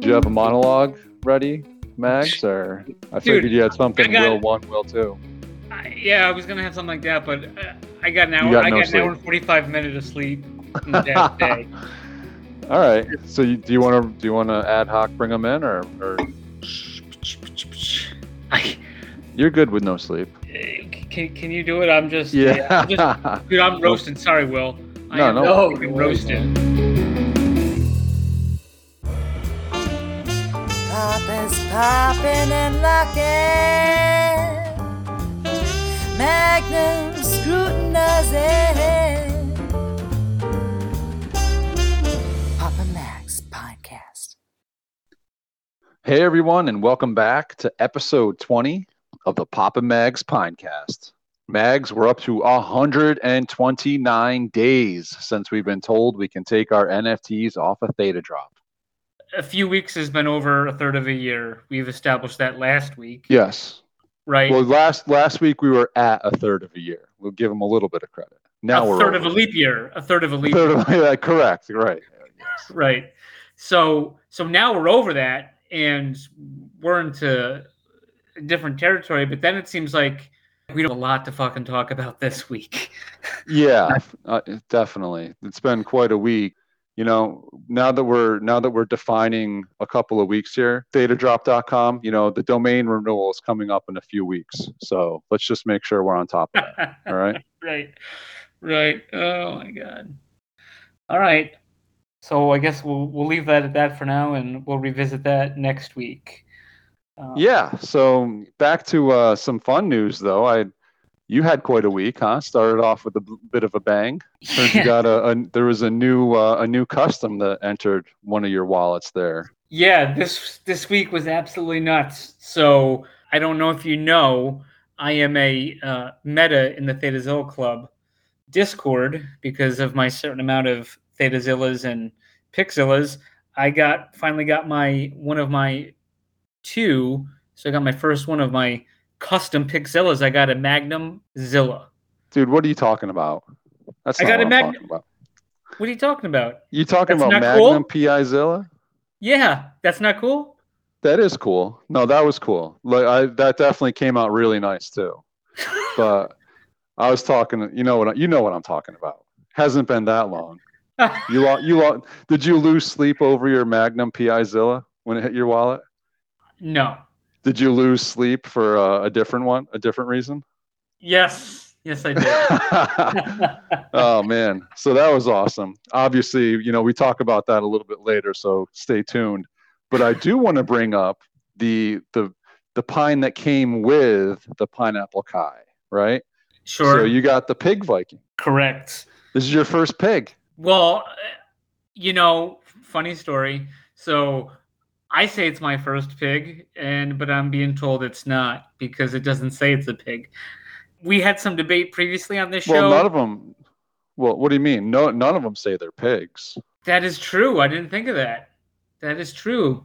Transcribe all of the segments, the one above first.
Do you have a monologue ready, Mags? Or I Dude, figured you had something got- Will one, Will two. I, yeah, I was gonna have something like that, but uh, I got an hour. Got I no got an hour and forty-five minutes of sleep in that day. All right. So you, do you want to do you want to ad hoc bring them in, or, or I, you're good with no sleep? can, can you do it? I'm just Yeah. I'm just, dude, I'm roasted. Sorry, Will. I No, am no. fucking popping and locking. Magnum scrutinizing. Papa Mags podcast. Hey everyone, and welcome back to episode 20 of the Papa Mags Pinecast. Mags, we're up to 129 days since we've been told we can take our NFTs off a Theta drop. A few weeks has been over a third of a year. We've established that last week, Yes. right? Well, last last week we were at a third of a year. We'll give them a little bit of credit. Now a we're third over. of a leap year. A third of a leap Third year. of yeah, correct. Right. Yes. Right. So so now we're over that and we're into a different territory, but then it seems like we don't have a lot to fucking talk about this week. Yeah, uh, definitely. It's been quite a week. You know, now that we're now that we're defining a couple of weeks here, thetadrop.com, you know, the domain renewal is coming up in a few weeks. So let's just make sure we're on top of that. All right. right. Right. Oh my god. All right. So I guess we'll we'll leave that at that for now and we'll revisit that next week. Um, Yeah. So back to uh, some fun news though. I you had quite a week, huh? Started off with a b- bit of a bang. Heard you got a, a there was a new uh, a new custom that entered one of your wallets there. Yeah, this this week was absolutely nuts. So I don't know if you know, I am a uh, meta in the Theta Thetazilla Club Discord because of my certain amount of Thetazillas and Pixillas. I got finally got my one of my two. So I got my first one of my custom Pixillas. I got a Magnum Zilla. Dude, what are you talking about? That's I got what a about. What are you talking about? You talking That's about not cool? Magnum PI Zilla? Yeah, that's not cool. That is cool. No, that was cool. Like I that definitely came out really nice too. But I was talking, you know what you know what I'm talking about. Hasn't been that long. You lo- you lo- did you lose sleep over your Magnum PI Zilla when it hit your wallet? no. Did you lose sleep for uh, a different one, a different reason? Yes. Yes, I did. oh man, so that was awesome. Obviously, you know we talk about that a little bit later, so stay tuned. But I do want to bring up the the the pine that came with the pineapple kai, right? Sure. So you got the pig Viking. Correct. This is your first pig. Well, you know, funny story. So I say it's my first pig, and but I'm being told it's not because it doesn't say it's a pig. We had some debate previously on this Well, show. Well, none of them. Well, what do you mean? No, none of them say they're pigs. that is true. I didn't think of that. That is true.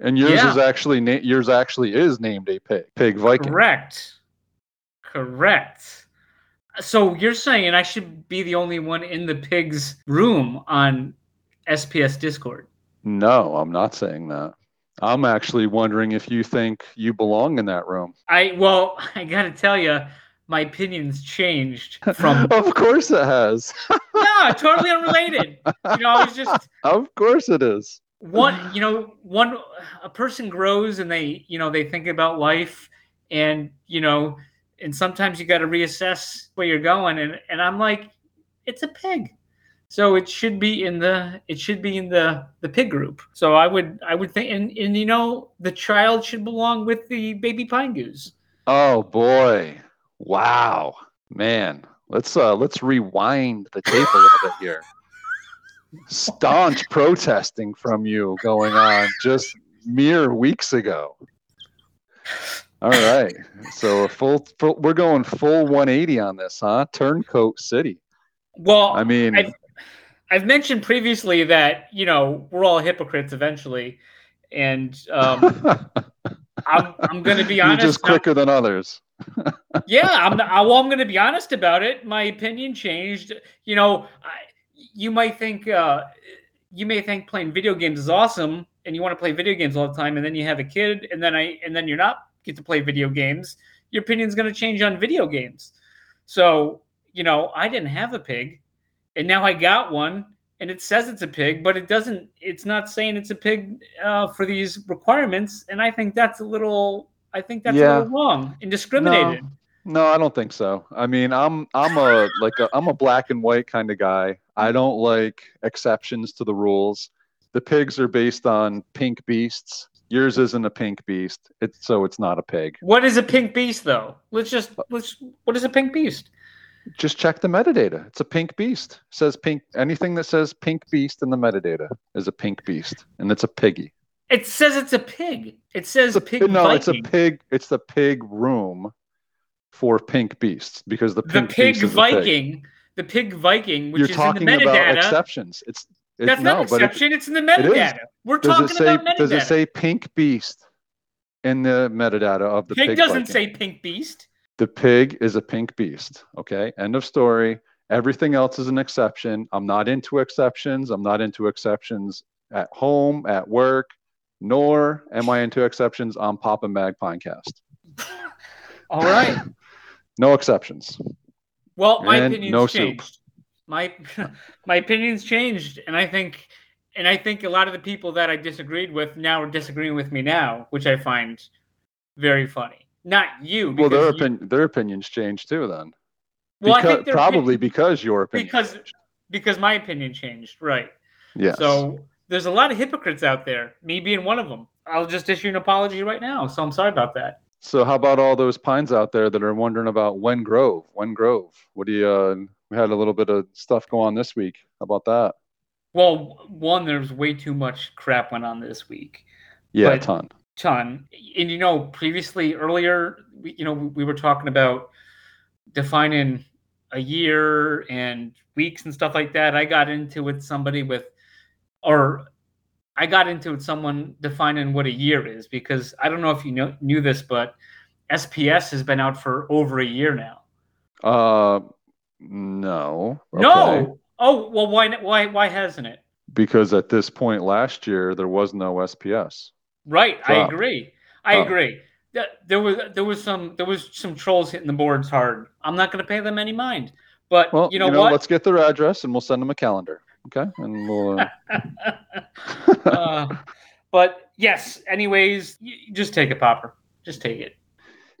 And yours Yeah. is actually na- yours actually is named a pig, pig Viking. Correct. Correct. So you're saying I should be the only one in the pigs room on SPS Discord? No, I'm not saying that. I'm actually wondering if you think you belong in that room. I well, I gotta tell you, my opinions changed from of course it has. no, totally unrelated. You know, I was just Of course it is. one. You know, one a person grows and they, you know, they think about life, and you know, and sometimes you got to reassess where you're going. And and I'm like, it's a pig, so it should be in the it should be in the the pig group. So I would I would think, and and you know, the child should belong with the baby pine goose. Oh boy. Wow. Man. Let's uh let's rewind the tape a little bit here. Staunch protesting from you going on just mere weeks ago. All right. So a full, full we're going full 180 on this, huh? Turncoat City. Well, I mean, I've, I've mentioned previously that you know we're all hypocrites eventually, and um, I'm I'm going to be you're honest. just quicker than others. yeah, I'm. I, well, I'm going to be honest about it. My opinion changed. You know, I, you might think uh, you may think playing video games is awesome, and you want to play video games all the time, and then you have a kid, and then I and then you're not get to play video games, your opinion's going to change on video games. So you know, I didn't have a pig, and now I got one, and it says it's a pig, but it doesn't. It's not saying it's a pig uh, for these requirements, and I think that's a little. I think that's Yeah. a little wrong and discriminated. No, I don't think so. I mean, I'm I'm a like a I'm a black and white kind of guy. I don't like exceptions to the rules. The pigs are based on pink beasts. Yours isn't a pink beast. It's so it's not a pig. What is a pink beast, though? Let's just let's. What is a pink beast? Just check the metadata. It's a pink beast. It says pink anything that says pink beast in the metadata is a pink beast. And it's a piggy. It says it's a pig. It says a, pig. no, it's a pig. It's the pig room for pink beasts because the The pink pig beast is a pig. Viking. The pig Viking, which You're is talking in the about metadata. exceptions. It's it, That's no, not but it- exception. it's in the metadata. We're does talking say about metadata. does it say pink beast in the metadata of the pig, pig? doesn't Viking? say pink beast. The pig is a pink beast. Okay, end of story. Everything else is an exception. I'm not into exceptions. I'm not into exceptions at home, at work, nor am I into exceptions on Pop and Mag Pinecast. All right. No exceptions. Well, my And opinion's no soup. changed. My my opinion's changed, and I think and I think a lot of the people that I disagreed with now are disagreeing with me now, which I find very funny. Not you, Well, their opinion, their opinions change too. Then, well, I think probably opinion- because your opinion. because changed. because my opinion changed, right? yes. So there's a lot of hypocrites out there, me being one of them. I'll just issue an apology right now. So I'm sorry about that. So how about all those pines out there that are wondering about Wen Grove? Wen Grove. What do you? Uh, we had a little bit of stuff go on this week. How about that? Well, one, there's way too much crap went on this week. Yeah, a ton. Ton. And you know, previously, earlier, we, you know, we were talking about defining a year and weeks and stuff like that. I got into with somebody with, or I got into with someone defining what a year is because I don't know if you know, knew this, but SPS has been out for over a year now. Uh, no. Okay. No. Oh well, why why why hasn't it? Because at this point last year there was no SPS. Right, I agree. I agree. There was there was some there was some trolls hitting the boards hard. I'm not going to pay them any mind. But Well, you know what? let's get their address and we'll send them a calendar. Okay, and we'll. Uh, uh, but yes. Anyways, you just take it, Popper. Just take it.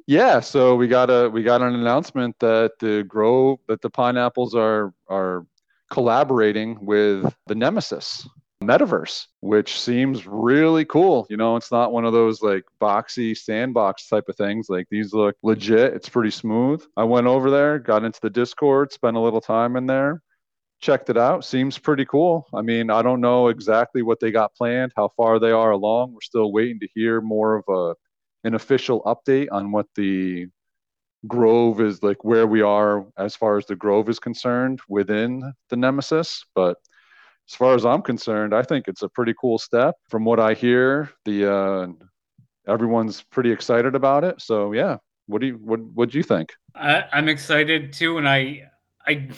yeah, so we got a we got an announcement that the grow that the pineapples are are collaborating with the Nemesis metaverse, which seems really cool. You know, it's not one of those like boxy sandbox type of things. Like these look legit. It's pretty smooth. I went over there, got into the Discord, spent a little time in there, checked it out. Seems pretty cool. I mean, I don't know exactly what they got planned, how far they are along. We're still waiting to hear more of a an official update on what the Grove is like where we are as far as the Grove is concerned within the Nemesis, but as far as I'm concerned, I think it's a pretty cool step. From what I hear, the uh, everyone's pretty excited about it. So yeah, what do you what what do you think? I, I'm excited too, and I I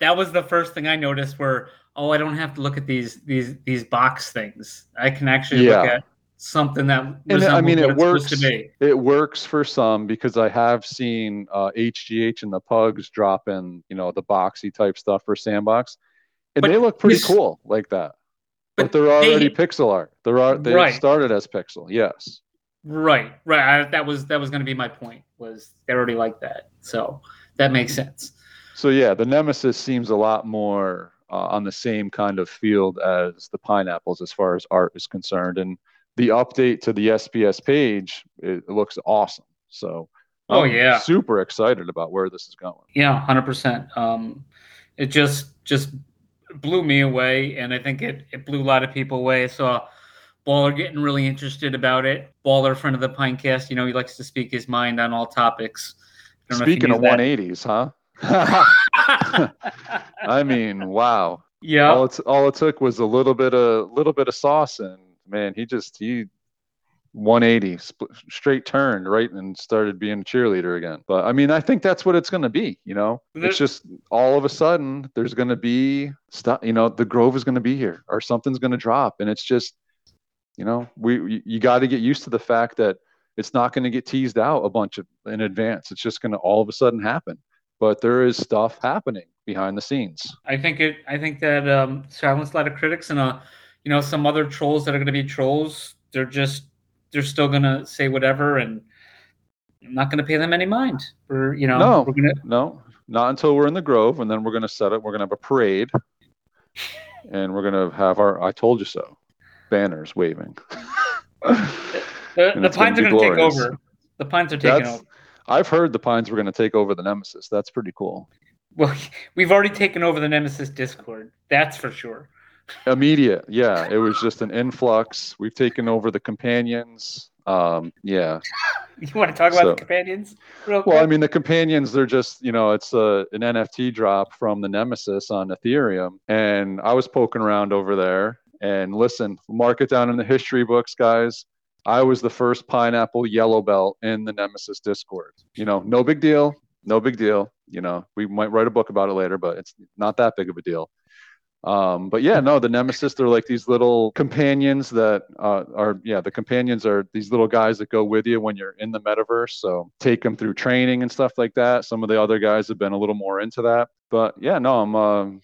that was the first thing I noticed. Where oh, I don't have to look at these these these box things. I can actually look at something that And I mean, it works. supposed to be. It works for some because I have seen uh, HGH and the Pugs dropping, you know, the boxy type stuff for Sandbox, and But they look pretty this- cool like that. But, but they're they- already pixel art. They're al- they Right. started as pixel. Yes. Right, right. I, that was that was going to be my point. Was they already like that? So that makes sense. So yeah, the Nemesis seems a lot more uh, on the same kind of field as the Pineapples as far as art is concerned, and the update to the SPS page it, looks awesome. So Oh, I'm yeah. super excited about where this is going. Yeah, hundred percent. Um, it just just blew me away, and I think it it blew a lot of people away. I saw Baller getting really interested about it. Baller, friend of the Pinecast, you know, he likes to speak his mind on all topics. I don't know if you Speaking of that. 180s, huh? I mean, wow. yeah, All it all it took was a little bit of little bit of sauce, and man, he just he 180 split, straight turned right and started being a cheerleader again. But I mean, I think that's what it's going to be. You know, There- it's just all of a sudden there's going to be stuff. You know, the Grove is going to be here, or something's going to drop, and it's just you know, we you, you got to get used to the fact that it's not going to get teased out a bunch of in advance. It's just going to all of a sudden happen. But there is stuff happening behind the scenes. I think it. I think that um, silence a lot of critics and uh, you know, some other trolls that are going to be trolls. They're just they're still going to say whatever, and I'm not going to pay them any mind. We're you know, No. we're gonna No, not until we're in the Grove, and then we're going to set it. We're going to have a parade, and we're going to have our "I told you so" banners waving. the, the it's gonna pines are going to take over. The pines are taking That's, over. I've heard the Pines were going to take over the Nemesis. That's pretty cool. Well, we've already taken over the Nemesis Discord. That's for sure. Immediate, yeah. It was just an influx. We've taken over the companions. Um, yeah. You want to talk about So- the companions? Well, I mean, the companions, they're just, you know, it's a, an NFT drop from the Nemesis on Ethereum. And I was poking around over there. And listen, mark it down in the history books, guys. I was the first pineapple yellow belt in the Nemesis Discord. You know, no big deal. No big deal. You know, we might write a book about it later, but it's not that big of a deal. Um, but yeah, no, the Nemesis, they're like these little companions that uh, are, yeah, the companions are these little guys that go with you when you're in the metaverse. So take them through training and stuff like that. Some of the other guys have been a little more into that. But yeah, no, I'm, um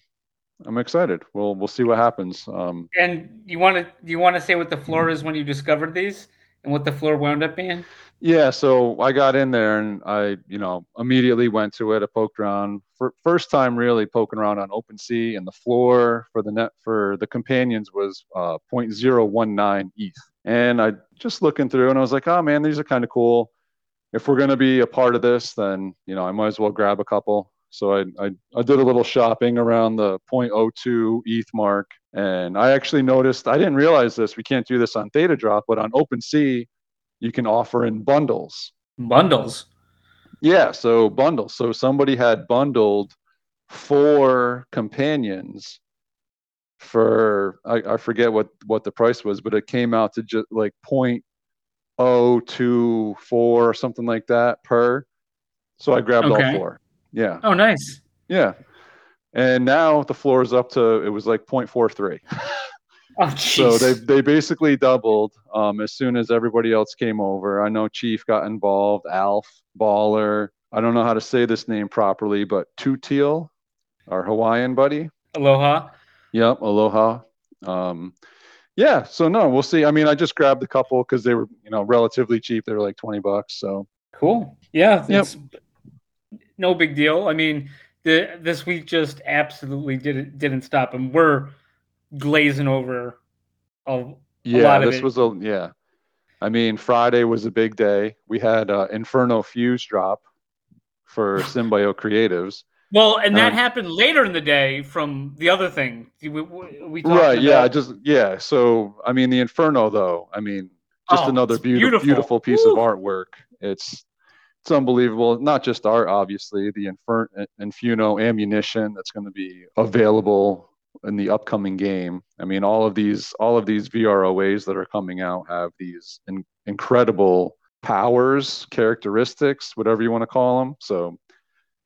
I'm excited. We'll, we'll see what happens. Um, and you want to you want to say what the floor is when you discovered these and what the floor wound up being? Yeah, so I got in there and I, you know, immediately went to it. I poked around for first time really poking around on OpenSea and the floor for the net for the companions was uh 0.019 ETH. And I just looking through and I was like, oh man, these are kind of cool. If we're gonna be a part of this, then you know, I might as well grab a couple. So I, I, I did a little shopping around the 0.02 ETH mark. And I actually noticed I didn't realize this. We can't do this on Theta Drop, but on OpenSea, you can offer in bundles. Bundles. Yeah, so bundles. So somebody had bundled four companions for I, I forget what what the price was, but it came out to just like 0.024 or something like that per. So I grabbed Okay. all four. Yeah, Oh, nice. yeah. And now the floor is up to it was like 0.43. Oh, So they they basically doubled um, as soon as everybody else came over. I know Chief got involved, Alf, Baller. I don't know how to say this name properly, but Tutiel, our Hawaiian buddy. Aloha. Yep, Aloha. Um, yeah, so no, we'll see. I mean, I just grabbed a couple because they were, you know, relatively cheap. They were like 20 bucks. So Cool. Yeah. Yep. No big deal. I mean, the this week just absolutely didn't didn't stop, and we're glazing over. A, yeah, lot of this it- was a yeah. I mean, Friday was a big day. We had uh, Inferno Fuse drop for Symbio Creatives. well, and that Um, happened later in the day from the other thing we, we, we talked right yeah just yeah so i mean the inferno though i mean just Oh, another beautiful beautiful. beautiful piece of artwork it's it's unbelievable not just art obviously the Infer- infuno ammunition that's going to be available in the upcoming game i mean all of these all of these vroas that are coming out have these in, incredible powers characteristics whatever you want to call them so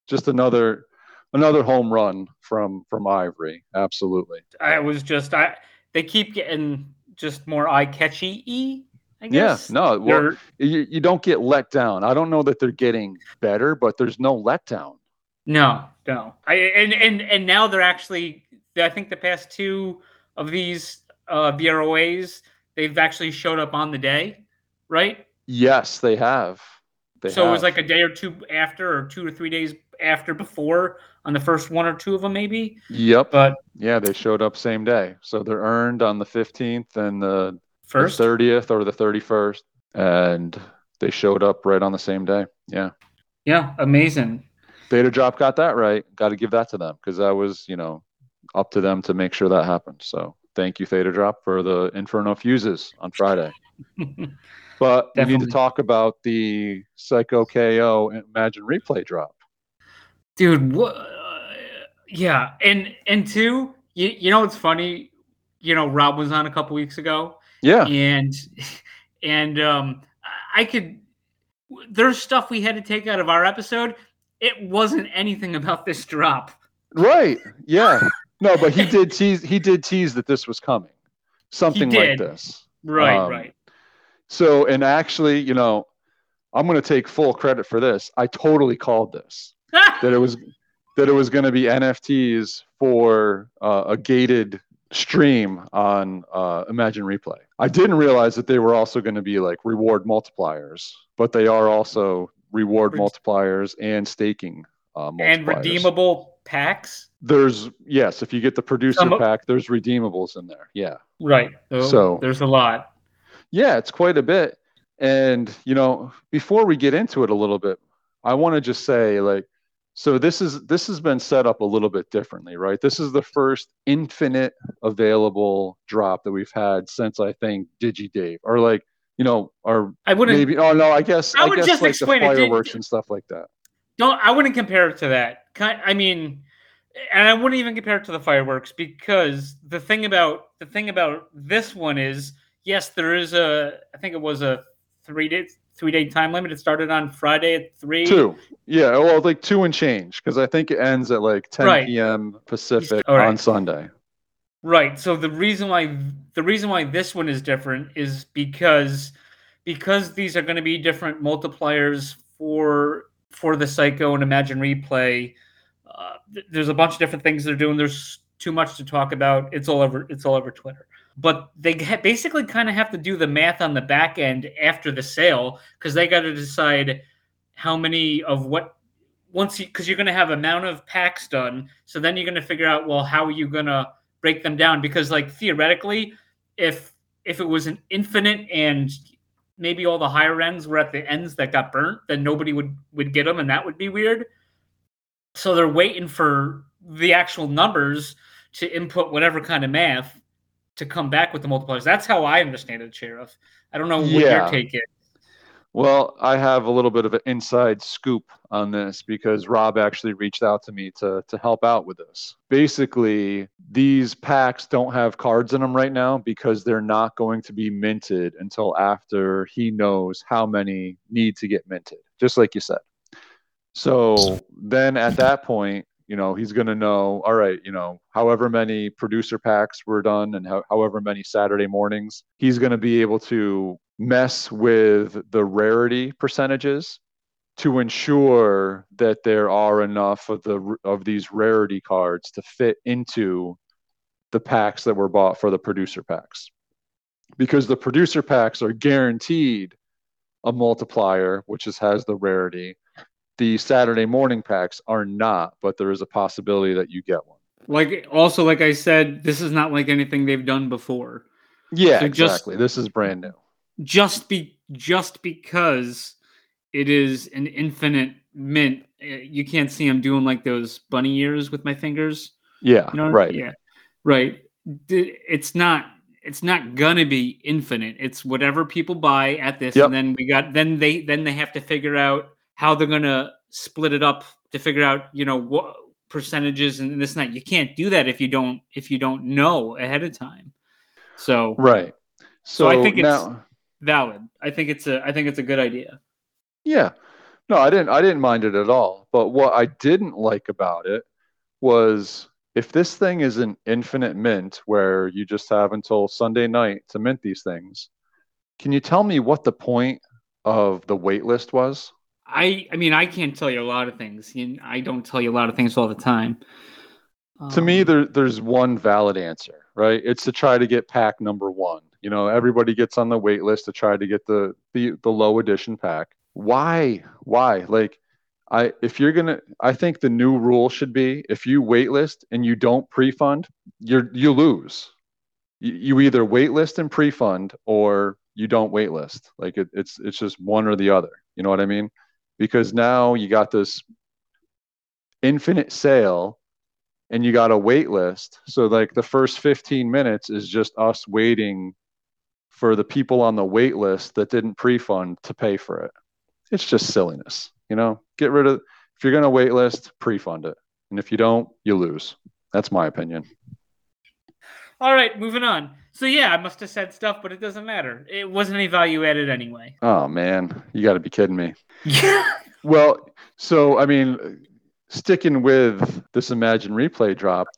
just another another home run from from ivory absolutely I was just I. They keep getting just more eye catchy. I Yeah, no, well, you, you don't get let down. I don't know that they're getting better, but there's no letdown. No, no. I and and and now they're actually. I think the past two of these uh, VROAs, they've actually showed up on the day, right? Yes, they have. They so it was like a day or two after, or two or three days after before on the first one or two of them, maybe. Yep. But Yeah, they showed up same day. So they're earned on the 15th and the, the first, 30th or the 31st, and they showed up right on the same day. Yeah. yeah, amazing. Theta Drop got that right. Got to give that to them because that was, you know, up to them to make sure that happened. So thank you, Theta Drop, for the Inferno fuses on Friday. But we need to talk about the Psycho KO Imagine Replay drop. dude what yeah and and two you, you know what's funny you know rob was on a couple weeks ago Yeah, and and um i could there's stuff we had to take out of our episode it wasn't anything about this drop right. Yeah. No, but he did tease. He did tease that this was coming. Something like this. Right, Um, right. So, and actually, you know, I'm going to take full credit for this. I totally called this that it was that it was going to be NFTs for uh, a gated stream on uh, Imagine Replay. I didn't realize that they were also going to be like reward multipliers, but they are also reward multipliers and staking uh, multipliers. and redeemable packs. There's yes, if you get the producer Some- pack, there's redeemables in there. Yeah. Right. So, So- there's a lot. Yeah, it's quite a bit. And, you know, before we get into it a little bit, I want to just say like so this is this has been set up a little bit differently, right? This is the first infinite available drop that we've had since I think DigiDave or like, you know, or I wouldn't maybe oh no, I guess I I, would guess just like the explain it. Fireworks and stuff like that. don't I wouldn't compare it to that. I mean, and I wouldn't even compare it to the fireworks because the thing about the thing about this one is yes, there is a I think it was a three day three day time limit. It started on Friday at three. Two. Yeah, well like two and change because I think it ends at like 10 Right. p.m. Pacific right. on Sunday. Right. So the reason why the reason why this one is different is because because these are going to be different multipliers for for the Psycho and Imagine Replay. Uh, th- there's a bunch of different things they're doing. There's too much to talk about. It's all over. It's all over Twitter. But they basically kind of have to do the math on the back end after the sale because they got to decide how many of what once you because you're going to have amount of packs done. So then you're going to figure out well how are you going to break them down because like theoretically if if it was an infinite and maybe all the higher ends were at the ends that got burnt then nobody would would get them and that would be weird so they're waiting for the actual numbers to input whatever kind of math to come back with the multipliers that's how i understand it sheriff i don't know what Yeah. your take is Well, I have a little bit of an inside scoop on this because Rob actually reached out to me to to help out with this. Basically, these packs don't have cards in them right now because they're not going to be minted until after he knows how many need to get minted, just like you said. So then at that point, you know, he's going to know, all right, you know, however many producer packs were done and how, however many Saturday mornings, he's going to be able to mess with the rarity percentages to ensure that there are enough of the of these rarity cards to fit into the packs that were bought for the producer packs. Because the producer packs are guaranteed a multiplier which is, has the rarity the saturday morning packs are not but there is a possibility that you get one. Like also like i said this is not like anything they've done before. Yeah So just- exactly. This is brand new. Just be just because it is an infinite mint uh, you can't see i'm doing like those bunny ears with my fingers. Yeah you know? right. Yeah right. It's not it's not gonna be infinite. It's whatever people buy at this Yep. and then we got then they then they have to figure out how they're gonna split it up to figure out you know what percentages and this and that you can't do that if you don't if you don't know ahead of time so right so, So I think it's- now valid i think it's a i think it's a good idea Yeah. No, I didn't I didn't mind it at all. But what I didn't like about it was if this thing is an infinite mint where you just have until Sunday night to mint these things, can you tell me what the point of the wait list was? I I mean I can't tell you a lot of things. You- I don't tell you a lot of things all the time. to me Um, there there's one valid answer, right? It's to try to get pack number 1. You know, everybody gets on the wait list to try to get the the, the low edition pack. Why? Why? Like I if you're gonna I think the new rule should be if you waitlist and you don't pre-fund, you're you lose. You, you either waitlist and pre-fund or you don't waitlist. Like it, it's it's just one or the other. You know what I mean? Because now you got this infinite sale and you got a wait list. So like the first 15 minutes is just us waiting for the people on the wait list that didn't pre-fund to pay for it. It's just silliness, you know. Get rid of if you're going to wait list, pre-fund it. And if you don't, you lose. That's my opinion. All right, moving on. So yeah, I must have said stuff, but it doesn't matter. It wasn't any value added anyway. Oh man, you got to be kidding me. Yeah. Well, so I mean, sticking with this Imagine Replay drop,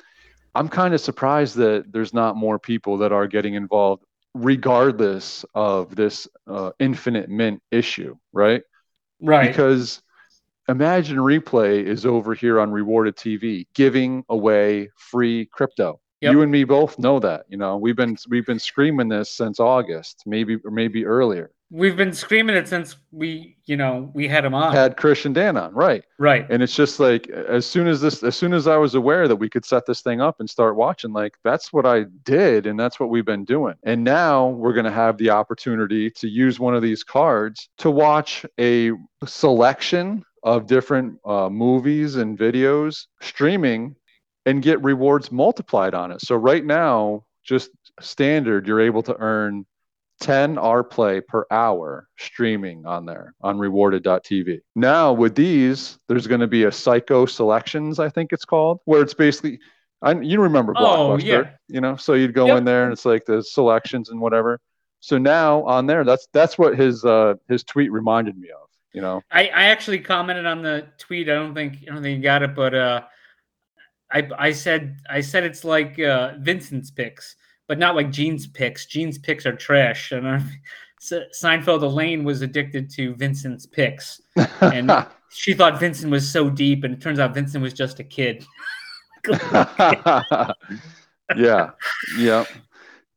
I'm kind of surprised that there's not more people that are getting involved regardless of this uh, infinite mint issue, right? Right. Because Imagine Replay is over here on Rewarded TV giving away free crypto. Yep. You and me both know that. You know, we've been we've been screaming this since August, maybe or maybe earlier. We've been screaming it since we, you know, we had him on. Had Christian Dan on, right? right. And it's just like as soon as this, as soon as I was aware that we could set this thing up and start watching, like that's what I did, and that's what we've been doing. And now we're gonna have the opportunity to use one of these cards to watch a selection of different uh, movies and videos streaming and get rewards multiplied on it. So right now, just standard, you're able to earn 10 R play per hour streaming on there on rewarded.tv. Now with these, there's going to be a psycho selections, I think it's called, where it's basically I, you remember Oh, Blockbuster, yeah. you know, so you'd go Yep. in there and it's like the selections and whatever. So now on there, that's that's what his uh his tweet reminded me of, you know. I, I actually commented on the tweet. I don't think I don't think you got it, but uh, I I said I said it's like uh, Vincent's picks, but not like Gene's picks. Gene's picks are trash, and uh, Seinfeld Elaine was addicted to Vincent's picks, and she thought Vincent was so deep, and it turns out Vincent was just a kid. yeah yeah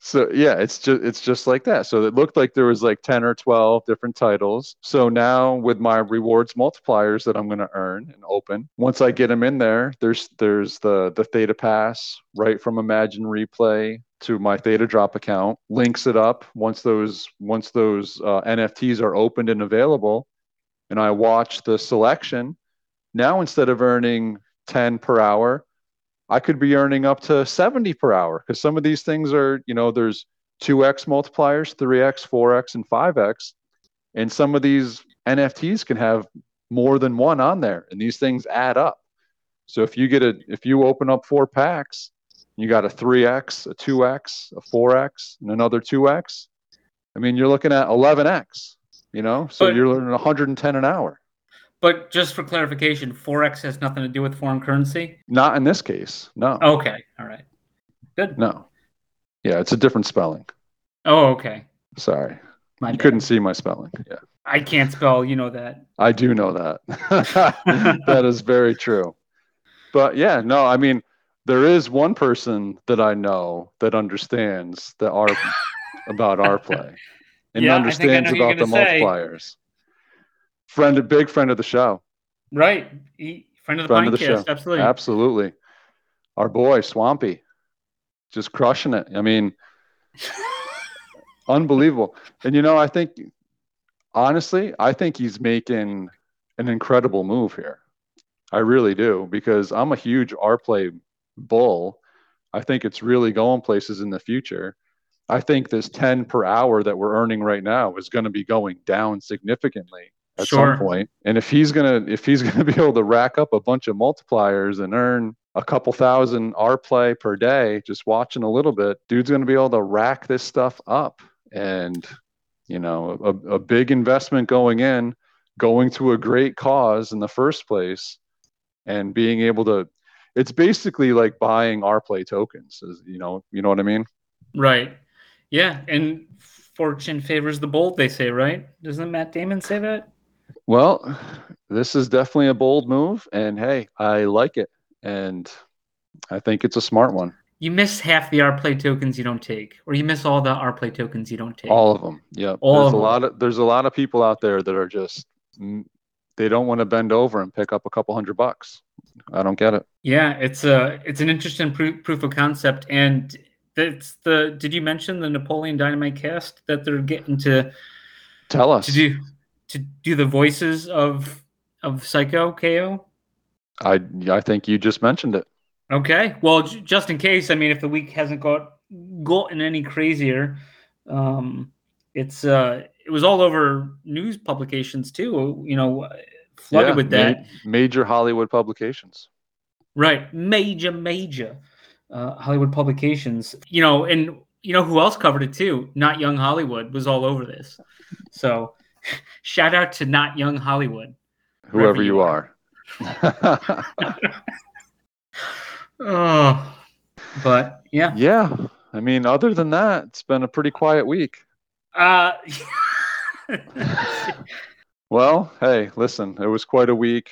so yeah it's just it's just like that. So it looked like there was like 10 or 12 different titles. So now with my rewards multipliers that i'm going to earn and open once i get them in there there's there's the the theta pass right from imagine replay to my theta drop account links it up once those once those uh, nfts are opened and available and i watch the selection. Now instead of earning 10 per hour I could be earning up to 70 per hour because some of these things are, you know, there's 2x multipliers, 3x, 4x, and 5x. And some of these NFTs can have more than one on there, and these things add up. So if you get a, if you open up four packs, you got a 3x, a 2x, a 4x, and another 2x. I mean, you're looking at 11x, you know, so But- you're earning 110 an hour. But just for clarification, forex has nothing to do with foreign currency. Not in this case. No, Okay, all right, good. no. Yeah, it's a different spelling. Oh, okay. Sorry. My you bad. couldn't see my spelling. Yeah, I can't spell. You know that. I do know that. that is very true. But yeah, no, I mean, there is one person that I know that understands the R about our play and Yeah, understands know who you're about the gonna say. Friend, a big friend of the show. Right. He, friend of the Friend of the podcast. show. Absolutely. Absolutely. Our boy, Swampy, just crushing it. I mean, unbelievable. And you know, I think honestly, I think he's making an incredible move here. I really do because I'm a huge R play bull. I think it's really going places in the future. I think this 10 per hour that we're earning right now is going to be going down significantly at Sure. some point. And if he's going to if he's to be able to rack up a bunch of multipliers and earn a couple thousand R play per day just watching a little bit, dude's going to be able to rack this stuff up and you know, a, a big investment going in, going to a great cause in the first place and being able to it's basically like buying RPlay tokens is you know you know what i mean Right. Yeah. And fortune favors the bold, they say, right? Doesn't Matt Damon say that? Well this is definitely a bold move and hey i like it and i think it's a smart one You miss half the R play tokens you don't take, or you miss all the R play tokens you don't take. all of them yeah All there's of a them. lot of there's a lot of people out there that are just they don't want to bend over and pick up a couple hundred bucks i don't get it Yeah, it's a it's an interesting proof, proof of concept, and that's the. Did you mention the Napoleon Dynamite cast that they're getting to tell us to do to do the voices of of Psycho KO? i i think you just mentioned it Okay. Well, j- just in case, I mean, if the week hasn't got gotten any crazier, um, it's uh, it was all over news publications too. You know, flooded Yeah, with ma- that. major hollywood publications Right. Major, major uh, Hollywood publications. You know, and you know who else covered it too? Not Young Hollywood was all over this. So, shout out to Not Young Hollywood. whoever you you are. are Oh, but yeah, yeah I mean, other than that, it's been a pretty quiet week. Uh, Well, hey, listen, it was quite a week.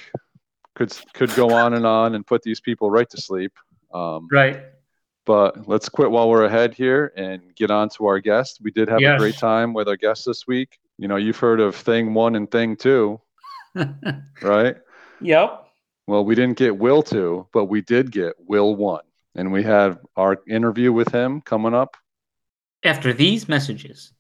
Could could go on and on and put these people right to sleep. Um, right. but let's quit while we're ahead here and get on to our guest. We did have a great time with our guest this week. You know, you've heard of thing one and thing two, right? yep. Well, we didn't get Will two, but we did get Will one. And we have our interview with him coming up. After these messages.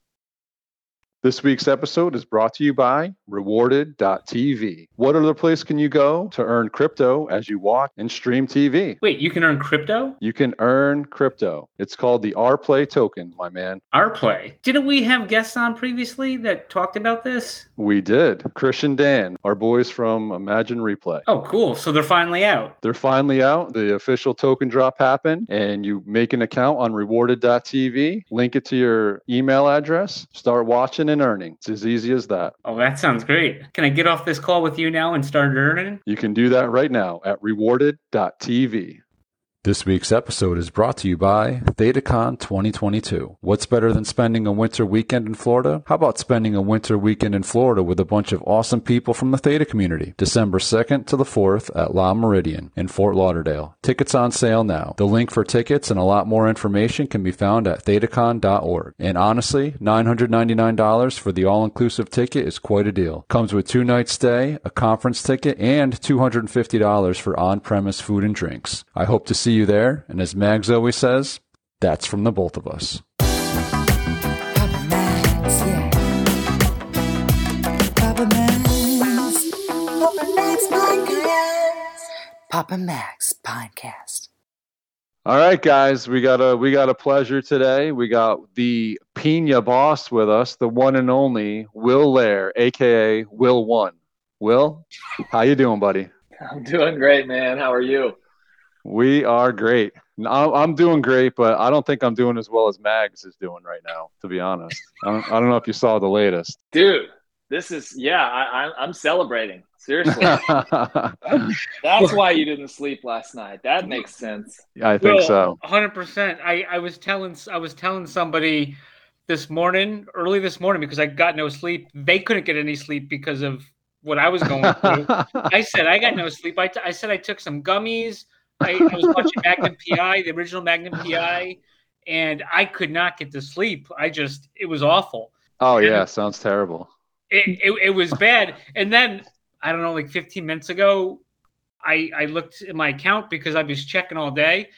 This week's episode is brought to you by rewarded.tv. What other place can you go to earn crypto as you watch and stream TV? Wait, you can earn crypto? You can earn crypto. It's called the RPlay token, my man. Our play. Didn't we have guests on previously that talked about this? We did. Christian Dan, our boys from Imagine Replay. Oh, cool. So they're finally out. They're finally out. The official token drop happened, and you make an account on rewarded.tv, link it to your email address, start watching and earning. It's as easy as that. Oh, that sounds great. Can I get off this call with you now and start earning? You can do that right now at rewarded.tv. This week's episode is brought to you by ThetaCon 2022. What's better than spending a winter weekend in Florida? How about spending a winter weekend in Florida with a bunch of awesome people from the Theta community? December 2nd to the 4th at La Meridian in Fort Lauderdale. Tickets on sale now. The link for tickets and a lot more information can be found at thetacon.org. And honestly, $999 for the all-inclusive ticket is quite a deal. Comes with two night stay, a conference ticket, and $250 for on-premise food and drinks. I hope to see you there, and as Mags always says, that's from the both of us. Papa Mags, yeah. Papa Mags. Papa Mags Podcast. Podcast. All right, guys, we got a we got a pleasure today. We got the Pina boss with us, the one and only Will Lehr, aka Will One. Will, how you doing, buddy? I'm doing great, man. How are you? We are great. I'm I'm doing great, but I don't think I'm doing as well as Mags is doing right now. To be honest, I don't, I don't know if you saw the latest. Dude, this is, yeah, I, I, I'm celebrating. Seriously. That's why you didn't sleep last night. That makes sense. Yeah, I think so. Hundred percent. I I was telling I was telling somebody this morning, early this morning, because I got no sleep. They couldn't get any sleep because of what I was going through. I said I got no sleep. I, t- I said I took some gummies. I, I was watching Magnum PI, the original Magnum PI, and I could not get to sleep. I just it was awful. oh yeah, sounds terrible. It, it, it was bad. And then I don't know, like 15 minutes ago, I I looked at my account because I was checking all day.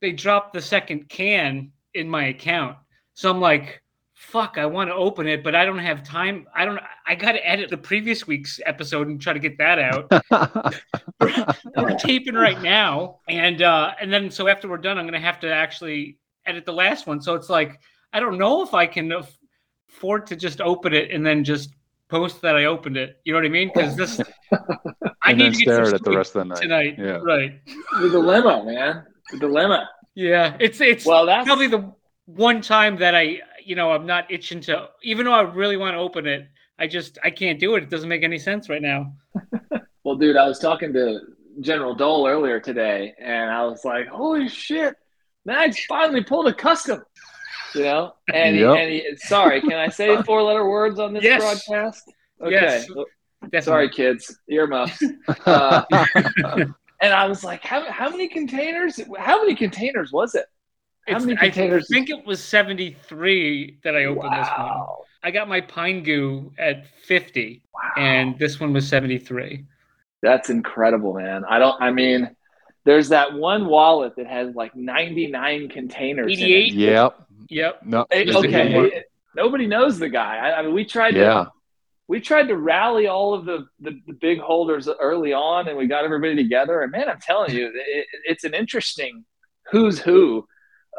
They dropped the second can in my account. So I'm like, fuck, I want to open it, but I don't have time. I don't I gotta edit the previous week's episode and try to get that out. we're taping right now. And uh and then so after we're done, I'm gonna have to actually edit the last one. So it's like I don't know if I can afford to just open it and then just post that I opened it. You know what I mean? Because this I and need to stare at the rest of the night. tonight. Yeah. Right. The dilemma, man. The dilemma. Yeah. It's it's Well, that's probably the one time that I you know I'm not itching to even though I really want to open it, I just I can't do it. It doesn't make any sense right now. well, dude. I was talking to General Dole earlier today, and I was like, "Holy shit, Mags finally pulled a custom." You know, and, Yep. he, and he, sorry, can I say four-letter words on this Yes. broadcast? Okay. Yes. Definitely. Sorry, kids. Earmuffs. Uh, and I was like, how, how many containers? How many containers was it? How It's- many I think it was 73 that I opened this one. I got my pine goo at 50 Wow. and this one was 73. That's incredible, man. I don't, I mean, there's that one wallet that has like 99 containers. in it. 88? yep. Yep. No. Hey, Just a okay. humor. hey, Nobody knows the guy. I, I mean, we tried to Yeah. we tried to rally all of the, the, the big holders early on and we got everybody together and man i'm telling you it, it's an interesting who's who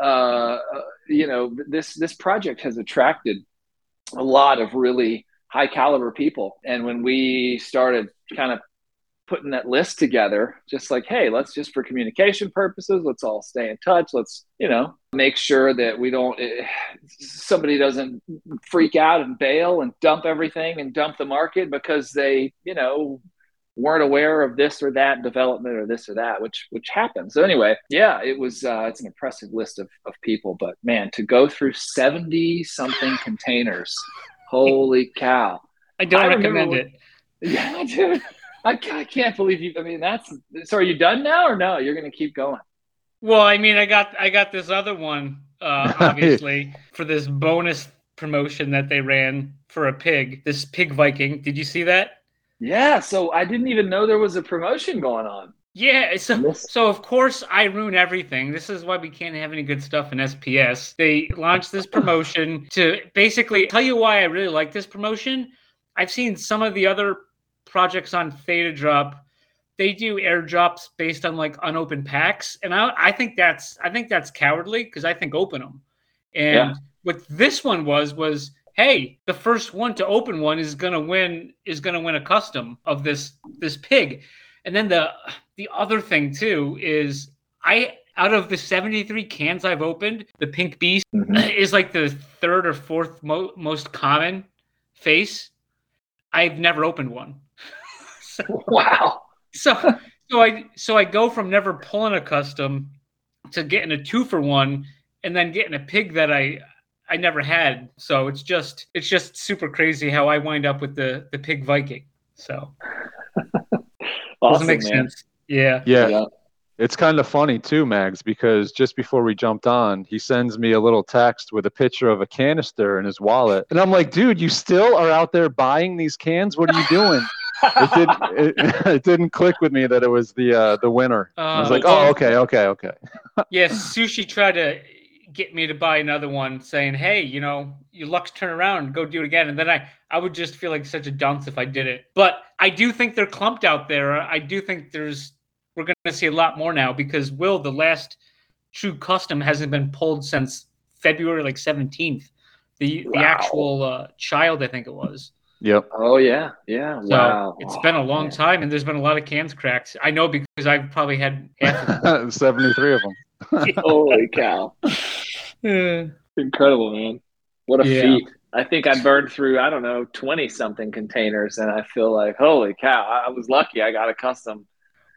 uh, you know this this project has attracted a lot of really high caliber people. And when we started kind of putting that list together just like hey let's just for communication purposes let's all stay in touch. Let's you know make sure that we don't eh, somebody doesn't freak out and bail and dump everything and dump the market because they you know weren't aware of this or that development or this or that, which which happens. So anyway, yeah, it was uh, it's an impressive list of, of people, but man, to go through seventy something containers, holy cow! I don't I recommend when- it. Yeah, dude, I, I can't believe you. I mean, that's so. Are you done now or no? You're gonna keep going. Well, I mean, I got I got this other one, uh, obviously, for this bonus promotion that they ran for a pig. This pig Viking. Did you see that? Yeah, so I didn't even know there was a promotion going on. Yeah, so so of course I ruin everything. This is why we can't have any good stuff in SPS. They launched this promotion to basically tell you why I really like this promotion. I've seen some of the other projects on Theta Drop. They do airdrops based on like unopened packs, and I, I think that's I think that's cowardly because I think open them. And Yeah. what this one was was hey, the first one to open one is gonna win is gonna win a custom of this this pig. And then the the other thing too is I out of the 73 cans I've opened, the pink beast mm-hmm. is like the third or fourth mo- most common face. I've never opened one. so, Wow. so so I so I go from never pulling a custom to getting a two for one and then getting a pig that I I never had. So it's just it's just super crazy how I wind up with the the pig Viking. So doesn't Awesome, make man. sense. Yeah. Yeah, Yeah. it's kind of funny too, Mags, because just before we jumped on, he sends me a little text with a picture of a canister in his wallet, and I'm like, dude, you still are out there buying these cans? What are you doing? it didn't it, it didn't click with me that it was the uh, the winner. I was Uh, like, oh, okay, okay, okay. Yeah, Sushi tried to get me to buy another one, saying, "Hey, you know, your luck's turn around, go do it again." And then I, I would just feel like such a dunce if I did it. But I do think they're clumped out there. I do think there's we're going to see a lot more now because Will, the last true custom, hasn't been pulled since February like seventeenth. The the actual uh, child, I think it was. Yep. Oh yeah, yeah. So wow. it's been a long man. time, and there's been a lot of cans cracked. I know because I've probably had half of them. 73 of them. Holy cow! Uh, Incredible, man. What a Yeah. feat. I think I burned through, I don't know, 20 something containers, and I feel like, holy cow, I I was lucky I got a custom.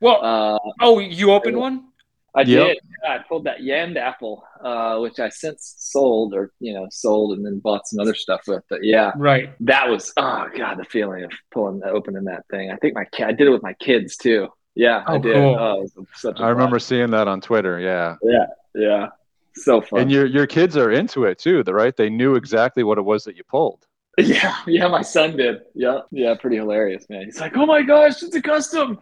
well, Uh, oh, you opened one? I Yep. did. Yeah, I pulled that Yand apple, uh, which I since sold or, you know, sold and then bought some other stuff with. But yeah, Right. that was, oh, God, the feeling of pulling, opening that thing. I think my kid, I did it with my kids too. Yeah, I Oh, did. cool. Oh, it such a I remember seeing that on Twitter. Yeah. Yeah. Yeah. So fun. And your your kids are into it too, the- right? They knew exactly what it was that you pulled. Yeah, yeah, my son did. Yeah, yeah, pretty hilarious, man. He's like, "Oh my gosh, it's a custom."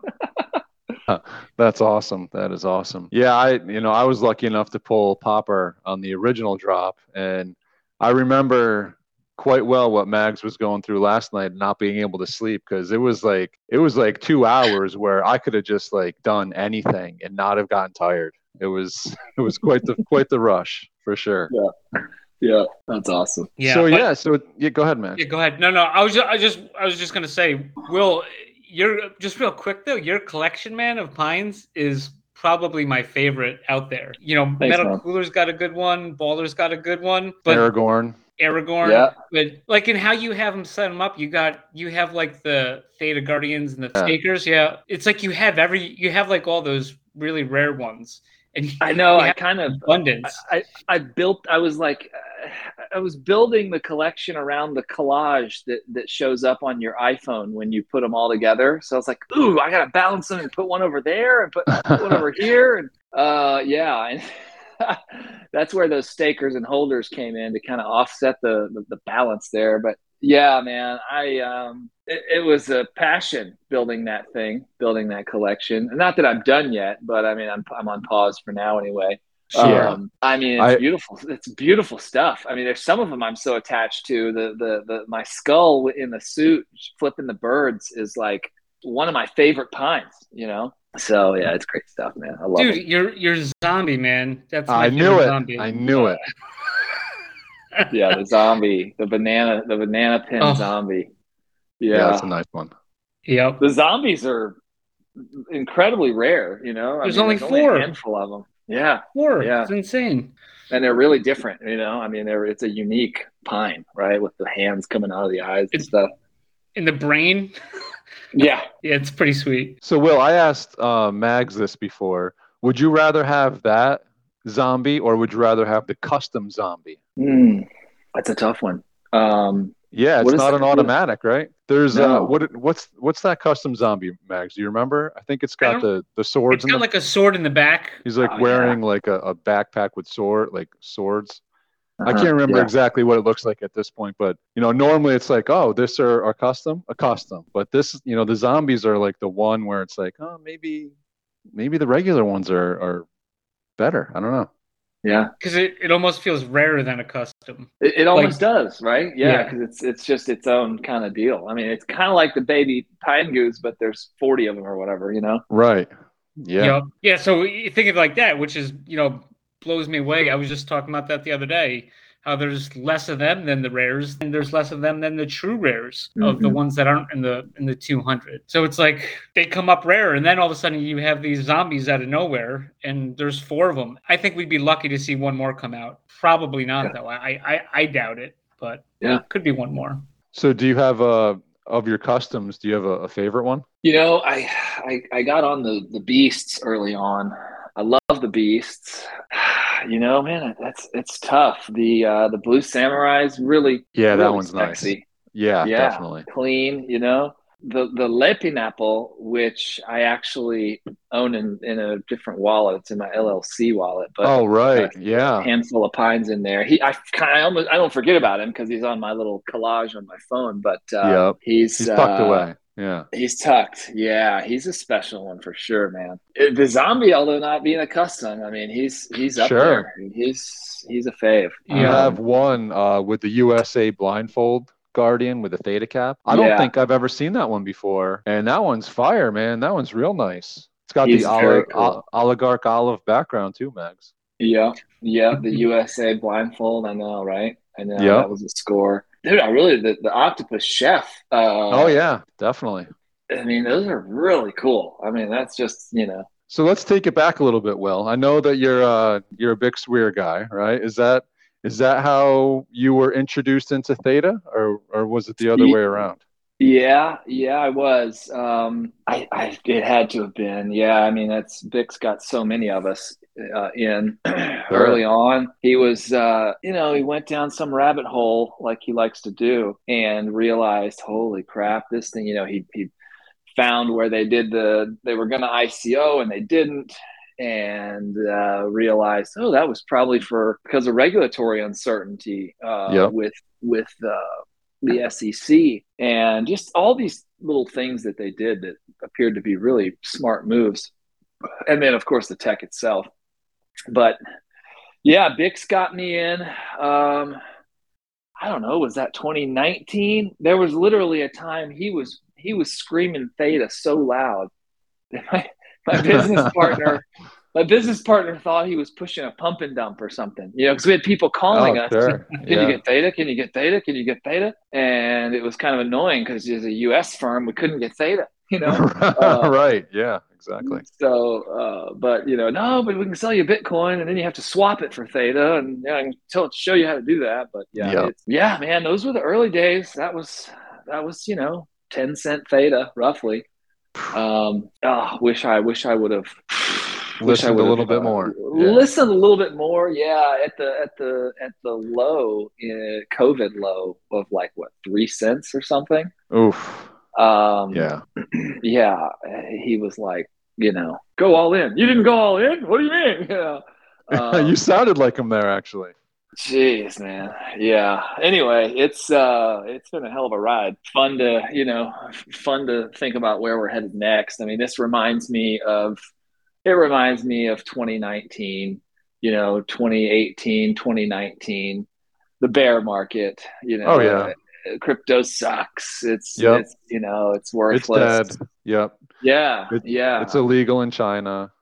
That's awesome. That is awesome. Yeah, I you know, I was lucky enough to pull Popper on the original drop and I remember quite well what Mags was going through last night not being able to sleep because it was like it was like 2 hours where I could have just like done anything and not have gotten tired. It was it was quite the quite the rush for sure. Yeah, Yeah, that's awesome. Yeah. so but- yeah, so yeah, go ahead, man. Yeah, go ahead. No, no. I was just, I just, I was just gonna say, Will, you're just real quick though. Your collection, man, of pines is probably my favorite out there. You know, Thanks, Metal man. Cooler's got a good one. Baller's got a good one, but Aragorn. Aragorn. Yeah. But like in how you have them set them up, you got you have like the Theta Guardians and the Yeah. Stakers. Yeah, it's like you have every you have like all those really rare ones, and I know. I kind of, abundance. I, I built. I was like, I was building the collection around the collage that that shows up on your iPhone when you put them all together. So I was like, ooh, I gotta balance them and put one over there and put one over here, and uh, yeah, and. That's where those stakers and holders came in to kind of offset the, the the balance there. But yeah, man, I um, it, it was a passion building that thing, building that collection. Not that I'm done yet, but I mean, I'm I'm on pause for now anyway. Yeah. Um, I mean, it's I- beautiful. It's beautiful stuff. I mean, there's some of them I'm so attached to. The the the my skull in the suit flipping the birds is like one of my favorite pines. You know. So yeah, it's great stuff, man. I love Dude, it. you're you're zombie, man. That's my I knew it. Zombie. I knew it. Yeah, the zombie, the banana, the banana pin Oh. zombie. Yeah, Yeah, that's a nice one. Yep. the zombies are incredibly rare. You know, There's only a four. handful of them. Yeah, Four. Yeah. It's insane. and they're really different. You know, I mean, they're it's a unique pine, right, with the hands coming out of the eyes and It's- stuff. In the brain. Yeah. Yeah, it's pretty sweet. So, Will, I asked uh, Mags this before. Would you rather have that zombie or would you rather have the custom zombie? Mm, that's a tough one. Um, Yeah, it's not an what- automatic, right? There's uh, what what's what's that custom zombie, Mags? Do you remember? I think it's got the the swords It's in got the like a sword in the back. He's like Oh, yeah. wearing like a, a backpack with sword, like swords. I uh-huh, can't remember yeah. exactly what it looks like at this point, but you know, normally it's like, oh, this are, are custom, a custom. But this, you know, the zombies are like the one where it's like, oh, maybe, maybe the regular ones are are better. I don't know. Yeah. Because it, it almost feels rarer than a custom. It, it almost does, right? Yeah, Yeah. because it's it's just its own kind of deal. I mean, it's kind of like the baby pine goose, but there's 40 of them or whatever, you know? Right. Yeah. Yep. Yeah. So you think of it like that, which is, you know, blows me away. I was just talking about that the other day. How there's less of them than the rares, and there's less of them than the true rares of the Mhm. ones that aren't in the in the 200. So it's like they come up rare, and then all of a sudden you have these zombies out of nowhere, and there's four of them. I think we'd be lucky to see one more come out. Probably not Yeah. though. I, I I doubt it, but Yeah. could be one more. So do you have uh of your customs, do you have a, a favorite one? You know, I, I I got on the the beasts early on. I love the beasts. You know, man, that's it's tough. The uh the blue samurais really Yeah, that really one's nice. Yeah, Yeah. definitely. clean, you know. The the Lepinapple, which I actually own in, in a different wallet. It's in my LLC wallet, but oh right. a Yeah. handful of pines in there. He I kind of almost I don't forget about him because he's on my little collage on my phone, but uh, Yep. he's He's tucked uh, away. Yeah. He's tucked. Yeah, he's a special one for sure, man. Uh, The zombie, although not being a custom, I mean, he's he's up Sure. there. He's he's a fave. You Yeah. have one uh, with the USA blindfold guardian with a theta cap. I don't Yeah. think I've ever seen that one before, and that one's fire, man. That one's real nice. It's got He's the very oli- cool. ol- oligarch olive background too, Mags. Yeah, yeah, the USA blindfold. I know, right? I know Yeah. that was a score, dude. I really the, the octopus chef. Uh, oh yeah, definitely. I mean, those are really cool. I mean, that's just you know, So let's take it back a little bit, Will. I know that you're uh, you're a big Swear guy, right? Is that is that how you were introduced into Theta, or or was it the other Ye- way around? Yeah, yeah. I was. Um, I, I it had to have been. Yeah, I mean, that's Bix got so many of us uh, in early on. He was, uh, you know, he went down some rabbit hole like he likes to do, and realized, holy crap, this thing. You know, he he found where they did the they were going to ICO and they didn't and uh, realized oh that was probably for because of regulatory uncertainty uh, Yep. with with uh, the SEC and just all these little things that they did that appeared to be really smart moves. And then of course the tech itself. But yeah Bix got me in um, I don't know was that 2019 there was literally a time he was he was screaming theta so loud that my, my business partner my business partner thought he was pushing a pump and dump or something you know because we had people calling oh, us sure. can yeah. you get theta can you get theta can you get theta and it was kind of annoying because as a us firm we couldn't get theta you know uh, right. Yeah. Exactly. so uh, but you know no but we can sell you bitcoin and then you have to swap it for theta and yeah, i can tell show you how to do that but yeah it's, yeah man those were the early days that was that was you know 10 cent theta roughly um oh, wish i wish i would have I Listened a little bit more. Yeah. Listened a little bit more, yeah. At the at the at the low, uh, COVID low of like what three cents or something. Oof. Um, Yeah. yeah. He was like, you know, go all in. You didn't go all in. What do you mean? Yeah. Um, you sounded like him there, actually. Jeez, man. Yeah. Anyway, it's uh it's been a hell of a ride. Fun to, you know, fun to think about where we're headed next. I mean, this reminds me of it reminds me of 2019, you know, 2018, 2019, the bear market, you know. Oh, yeah. Crypto sucks. It's Yep. it's you know, it's worthless. It's dead. Yep. Yeah. It- yeah. It's illegal in China.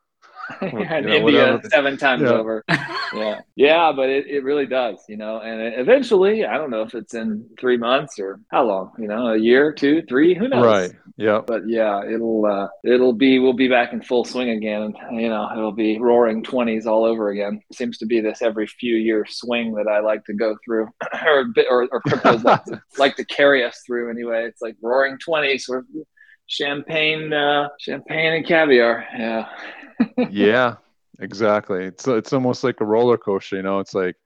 you know, India seven times Yeah. over. Yeah, yeah, but it, it really does, you know. And eventually, I don't know if it's in three months or how long, you know, a year, two, three, who knows? Right. Yeah. But yeah, it'll uh, it'll be we'll be back in full swing again. and You know, it'll be roaring twenties all over again. Seems to be this every few year swing that I like to go through, or or, or cryptos like, to, like to carry us through anyway. It's like roaring twenties. We're champagne, uh, champagne and caviar. Yeah. yeah, exactly. It's it's almost like a roller coaster. You know, it's like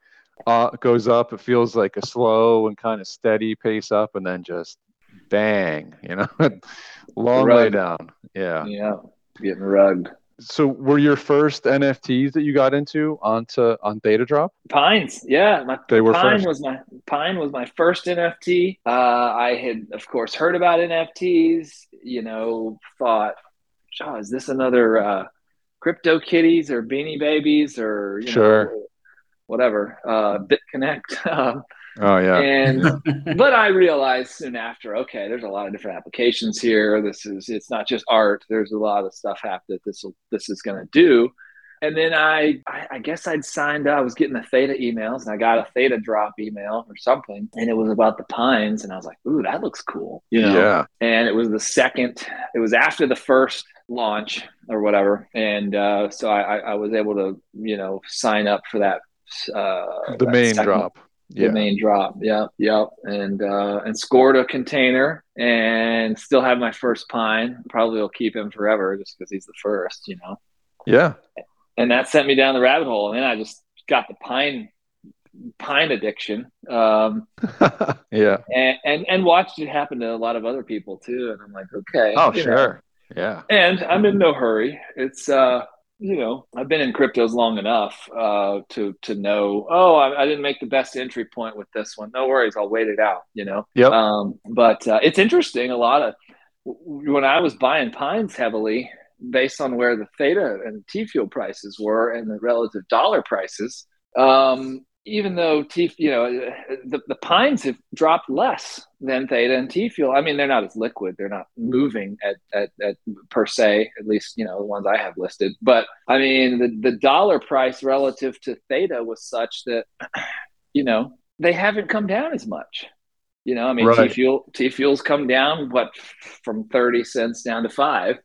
uh, it goes up. It feels like a slow and kind of steady pace up, and then just bang. You know, long way down. Yeah. Yeah. Getting rugged. So, were your first NFTs that you got into onto on Theta Drop? Pines, yeah, my They were Pine first. was my Pine was my first NFT. Uh, I had, of course, heard about NFTs. You know, thought, oh, is this another uh, Crypto Kitties or Beanie Babies or you Sure. know, whatever, uh, BitConnect. Oh yeah. and but I realized soon after, okay, there's a lot of different applications here. This is it's not just art. There's a lot of stuff that this this is going to do. And then I, I I guess I'd signed up. I was getting the Theta emails, and I got a Theta drop email or something, and it was about the Pines, and I was like, ooh, that looks cool, you know. Yeah. And it was the second. It was after the first launch or whatever, and uh, so I, I I was able to you know sign up for that. Uh, The that main second- drop. The main drop. Yep, yep. And uh, and scored a container and still have my first pine. Probably will keep him forever just because he's the first, you know. Yeah. And that sent me down the rabbit hole, and then I just got the pine pine addiction. Um, yeah. and, and and watched it happen to a lot of other people too. And I'm like, okay. Oh you know. sure. Yeah. And I'm in no hurry. It's uh you know, I've been in cryptos long enough uh, to to know. Oh, I, I didn't make the best entry point with this one. No worries, I'll wait it out. You know. Yep. Um, but uh, it's interesting. A lot of when I was buying pines heavily, based on where the theta and T fuel prices were and the relative dollar prices. Um, even though T, you know, the, the pines have dropped less than theta and T fuel. I mean, they're not as liquid. They're not moving at, at, at per se, at least, you know, the ones I have listed. But I mean, the, the dollar price relative to theta was such that, you know, they haven't come down as much. You know, I mean, Right. T fuel T fuel's come down what from thirty cents down to five.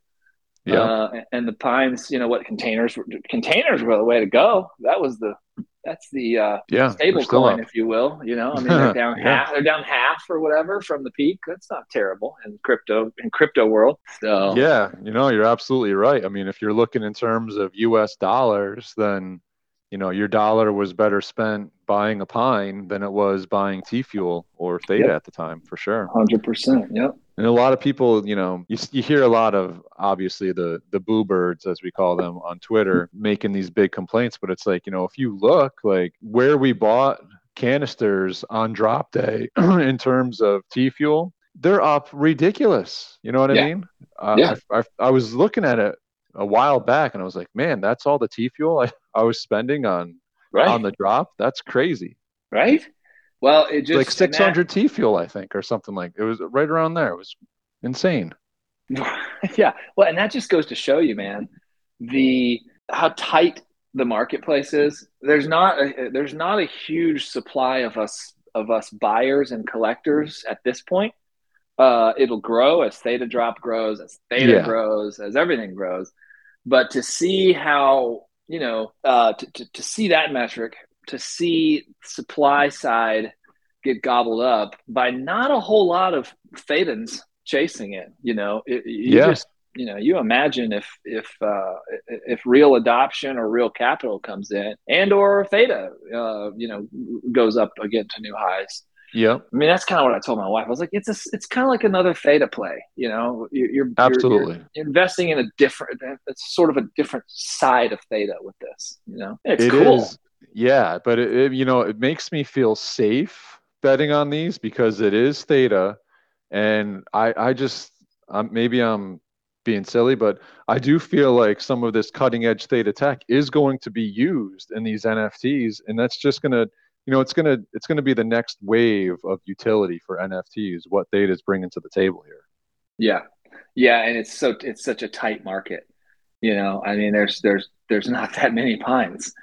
Yeah. Uh, and the pines, you know, what containers were containers were the way to go. That was the that's the uh, yeah. stable coin, if you will. You know, I mean, they're down Yeah. half. They're down half or whatever from the peak. That's not terrible in crypto in crypto world. So Yeah, you know, you're absolutely right. I mean, if you're looking in terms of US dollars, then you know, your dollar was better spent buying a pine than it was buying T fuel or theta Yep. at the time, for sure. hundred percent. Yep. And a lot of people, you know, you, you hear a lot of obviously the the boo birds as we call them on Twitter making these big complaints, but it's like, you know, if you look like where we bought canisters on drop day in terms of T fuel, they're up ridiculous. You know what I mean? Uh, Yeah. I, I, I was looking at it a while back and I was like, man, that's all the T fuel I, I was spending on Right. on the drop. That's crazy. right. Well, it just like and that- 600 T fuel, I think, or something like it was right around there. It was insane. yeah well and that just goes to show you man the how tight the marketplace is there's not a, there's not a huge supply of us of us buyers and collectors at this point uh, it'll grow as theta drop grows as theta Yeah. grows as everything grows but to see how you know uh, to, to, to see that metric to see supply side get gobbled up by not a whole lot of thetans chasing it you know it, you Yeah. just you know you imagine if if uh, if real adoption or real capital comes in and or theta uh, you know goes up again to new highs yeah I mean, that's kind of what I told my wife. I was like, it's a, it's kind of like another theta play, you know. You're, you're you're- Absolutely. you're investing in a different, it's sort of a different side of theta with this, you know. It's It cool. is, yeah, but it, it- you know it makes me feel safe betting on these because it is theta, and I I just um, maybe I'm being silly, but I do feel like some of this cutting edge theta tech is going to be used in these NFTs, and that's just gonna you know it's gonna it's gonna be the next wave of utility for NFTs. What theta is bringing to the table here. Yeah, yeah, and it's so it's such a tight market. You know, I mean, there's there's there's not that many pines.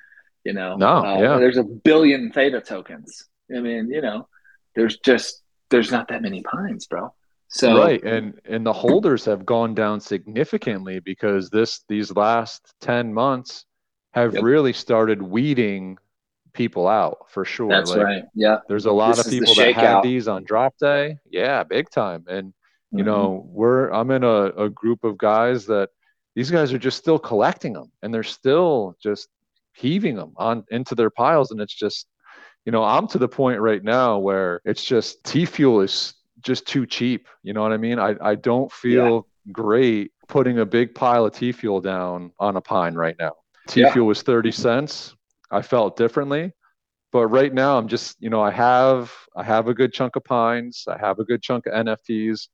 You know, No, Uh, yeah. there's a billion theta tokens. I mean, you know, there's just there's not that many pines, bro. So right and and the holders have gone down significantly because this these last 10 months have Yep. really started weeding people out for sure that's Like, right. Yeah, there's a lot This of people that had these on drop day yeah big time and You Mhm. know, we're I'm in a, a group of guys that these guys are just still collecting them and they're still just heaving them on into their piles. And it's just you know i'm to the point right now where it's just t fuel is just too cheap. You know what i mean? I, I don't feel great putting a big pile of t fuel down on a pine right now. T Yeah. fuel was 30 cents. I felt differently. But right now i'm just you know i have i have a good chunk of pines. I have a good chunk of nfts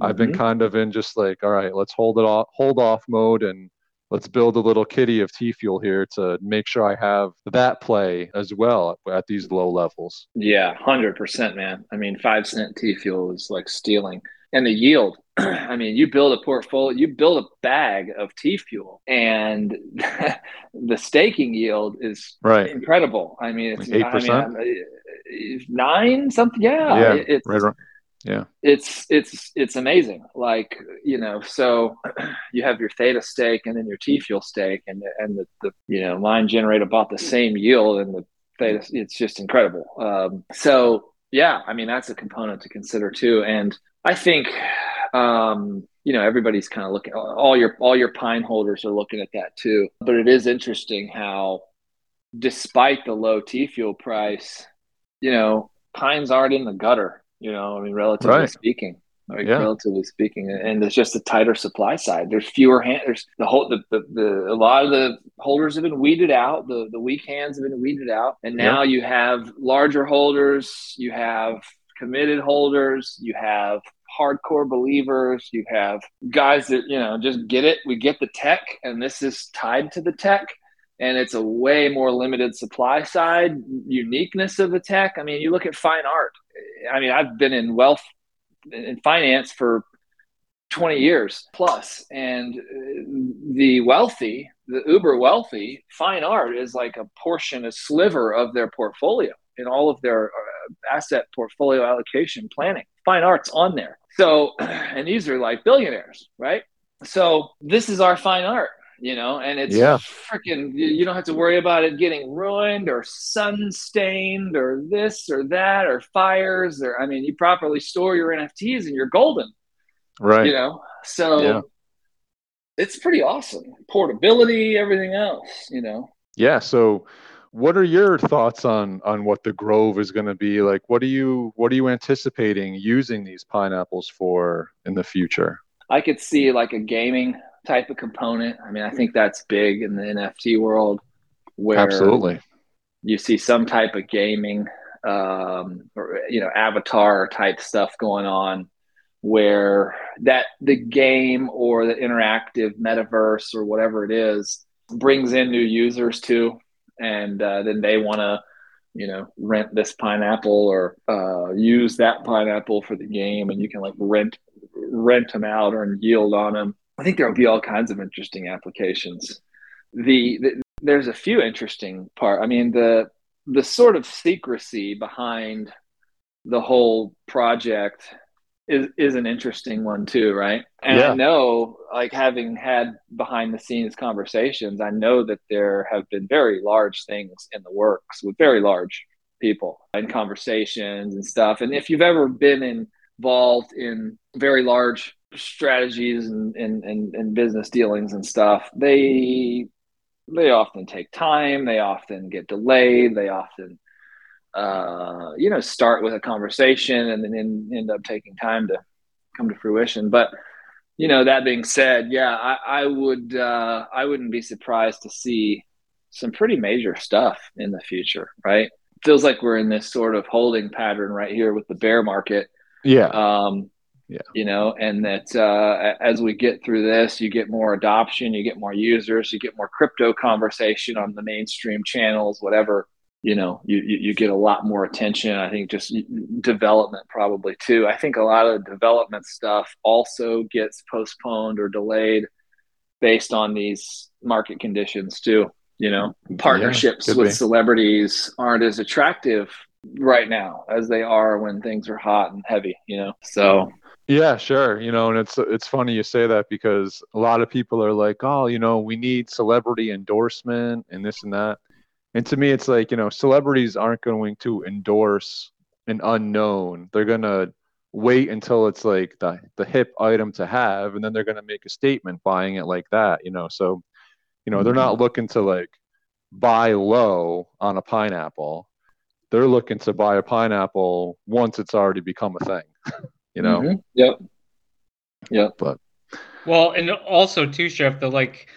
i've been Mhm. kind of in just like all right let's hold it off hold off mode and let's build a little kitty of T fuel here to make sure I have that play as well at these low levels. Yeah, hundred percent, man. I mean, five cent T fuel is like stealing, and the yield. I mean, you build a portfolio, you build a bag of T fuel, and the staking yield is Right. incredible. I mean, it's Like 8%? I'm- uh, nine something. Yeah, Yeah, it- it's Right. Yeah. it's it's it's amazing. Like you know, so you have your theta stake and then your T fuel stake, and and the, the you know mine generate about the same yield, and the theta. It's just incredible. Um, so yeah, I mean that's a component to consider too, and I think um, you know everybody's kind of looking. All your all your pine holders are looking at that too. But it is interesting how, despite the low T fuel price, you know pines aren't in the gutter. You know, I mean, relatively Right. speaking, like Yeah. relatively speaking, and there's just a tighter supply side. There's fewer hands There's the whole the, the, the a lot of the holders have been weeded out. The the weak hands have been weeded out, and now you have larger holders. You have committed holders. You have hardcore believers. You have guys that you know just get it. We get the tech, and this is tied to the tech and it's a way more limited supply side uniqueness of the tech. I mean, you look at fine art. I mean, I've been in wealth in finance for 20 years plus, and uh, the wealthy, the uber wealthy, fine art is like a portion, a sliver of their portfolio in all of their uh, asset portfolio allocation planning. Fine art's on there. So, and these are like billionaires, right? So this is our fine art you know, and it's Yeah. freaking, you don't have to worry about it getting ruined or sun stained or this or that or fires or, I mean, you properly store your NFTs and you're golden, Right. you know? So Yeah. it's pretty awesome. Portability, everything else, you know? Yeah. So what are your thoughts on on what the grove is going to be like what are you what are you anticipating using these pineapples for in the future I could see like a gaming type of component. I mean, I think that's big in the NFT world where absolutely you see some type of gaming um, or you know avatar type stuff going on where that the game or the interactive metaverse or whatever it is brings in new users too and uh, then they want to you know rent this pineapple or uh, use that pineapple for the game and you can like rent rent them out or yield on them i think there'll be all kinds of interesting applications the, the there's a few interesting part i mean the the sort of secrecy behind the whole project is is an interesting one too, right? And Yeah. I know, like having had behind the scenes conversations, I know that there have been very large things in the works with very large people and conversations and stuff. And if you've ever been involved in very large strategies and, and, and, and business dealings and stuff, they they often take time they often get delayed they often uh, you know start with a conversation and then end, end up taking time to come to fruition. But you know that being said yeah i, I would uh, i wouldn't be surprised to see some pretty major stuff in the future right? Feels like we're in this sort of holding pattern right here with the bear market yeah um, Yeah. You know, and that uh, as we get through this, you get more adoption, you get more users, you get more crypto conversation on the mainstream channels, whatever. You know, you, you, you get a lot more attention. I think just development probably too. I think a lot of the development stuff also gets postponed or delayed based on these market conditions too. You know, partnerships could with be. celebrities aren't as attractive right now as they are when things are hot and heavy, you know. So Yeah, sure. You know, and it's it's funny you say that because a lot of people are like, "Oh, you know, we need celebrity endorsement and this and that." And to me, it's like, you know, celebrities aren't going to endorse an unknown. They're going to wait until it's like the the hip item to have, and then they're gonna make a statement buying it like that. You know, so you know they're mm-hmm. not looking to like buy low on a pineapple. They're looking to buy a pineapple once it's already become a thing. you know, Mhm. Yep. Yep. but Well, and also too, Chef, the like,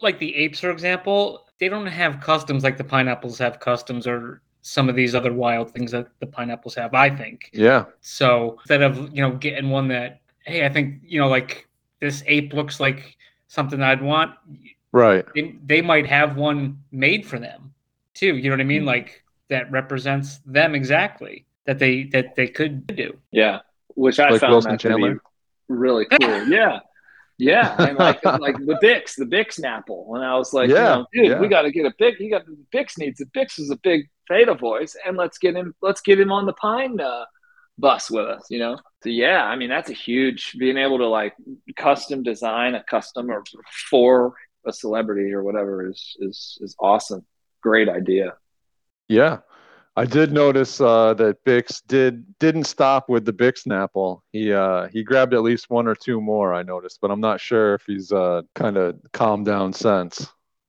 like the apes, for example, they don't have customs like the pineapples have customs, or some of these other wild things that the pineapples have. I think yeah, so. Instead of you know getting one that, hey, I think you know like this ape looks like something I'd want. right. They, they might have one made for them too. You know what I mean? Hmm. Like that represents them exactly that they that they could do. Yeah. Which I Like found Wilson that to be really cool. Yeah. Yeah. And like like the Bix, the Bix Snapple. And I was like, Yeah, you know, dude, yeah. we gotta get a Bix. You got the Bix needs a Bix is a big Theta voice, and let's get him let's get him on the Pine uh, bus with us, you know? So yeah, I mean that's a huge being able to like custom design a custom or for a celebrity or whatever is is is awesome. Great idea. Yeah. I did notice uh, that Bix did didn't stop with the Bix Snapple. He uh, he grabbed at least one or two more. I noticed, but I'm not sure if he's uh, kind of calmed down since.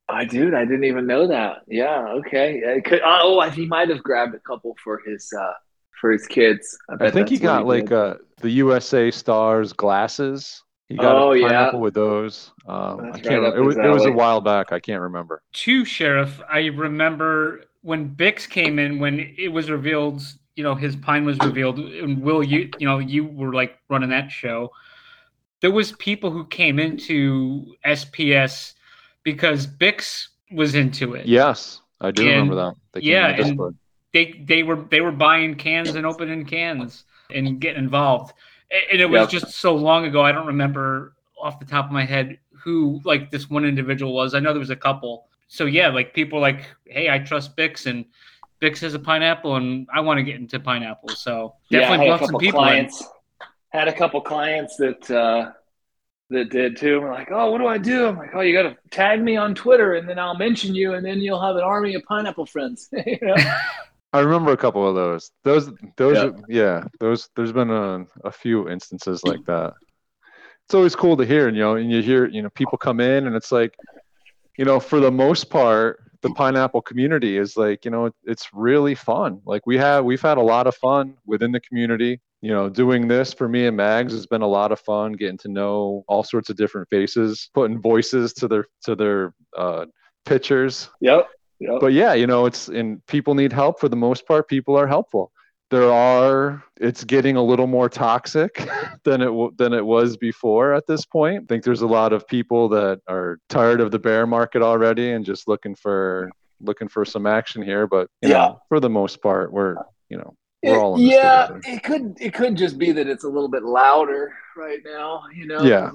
I dude, I didn't even know that. Yeah, okay. Yeah, could, oh, he might have grabbed a couple for his uh for his kids. I bet think he that's what got like uh, the USA Stars glasses. He got Oh, a yeah. pineapple with those. Um, I can't. right remember. It was it was a while back. I can't remember. Two sheriff, I remember when Bix came in when it was revealed, you know, his pine was revealed, and Will, you you know, you were like running that show. There was people who came into SPS because Bix was into it. Yes, I do remember that. They yeah, the and- They they were they were buying cans and opening cans and getting involved. And it was Yep. just so long ago. I don't remember off the top of my head who like this one individual was. I know there was a couple. So yeah, like people like, hey, I trust Bix and Bix has a pineapple and I want to get into pineapple. So yeah, I definitely had a brought some couple people in. clients. Had a couple clients that uh that did too. We're like, oh, what do I do? I'm like, oh, you got to tag me on Twitter, and then I'll mention you, and then you'll have an army of pineapple friends. you know? I remember a couple of those. Those, those, Yeah. yeah, those. There's been a, a few instances like that. It's always cool to hear, and you know, and you hear, you know, people come in, and it's like, you know, for the most part, the pineapple community is like, you know, it's really fun. Like we have, we've had a lot of fun within the community. You know, doing this for me and Mags has been a lot of fun. Getting to know all sorts of different faces, putting voices to their to their uh, pictures Yep. Yep. but yeah, you know, it's and people need help for the most part. People are helpful. There are. It's getting a little more toxic than it w- than it was before. At this point, I think there's a lot of people that are tired of the bear market already and just looking for looking for some action here. But Yeah. know, for the most part, we're you know we're all in yeah, together. it could it could just be that it's a little bit louder right now, you know. Yeah.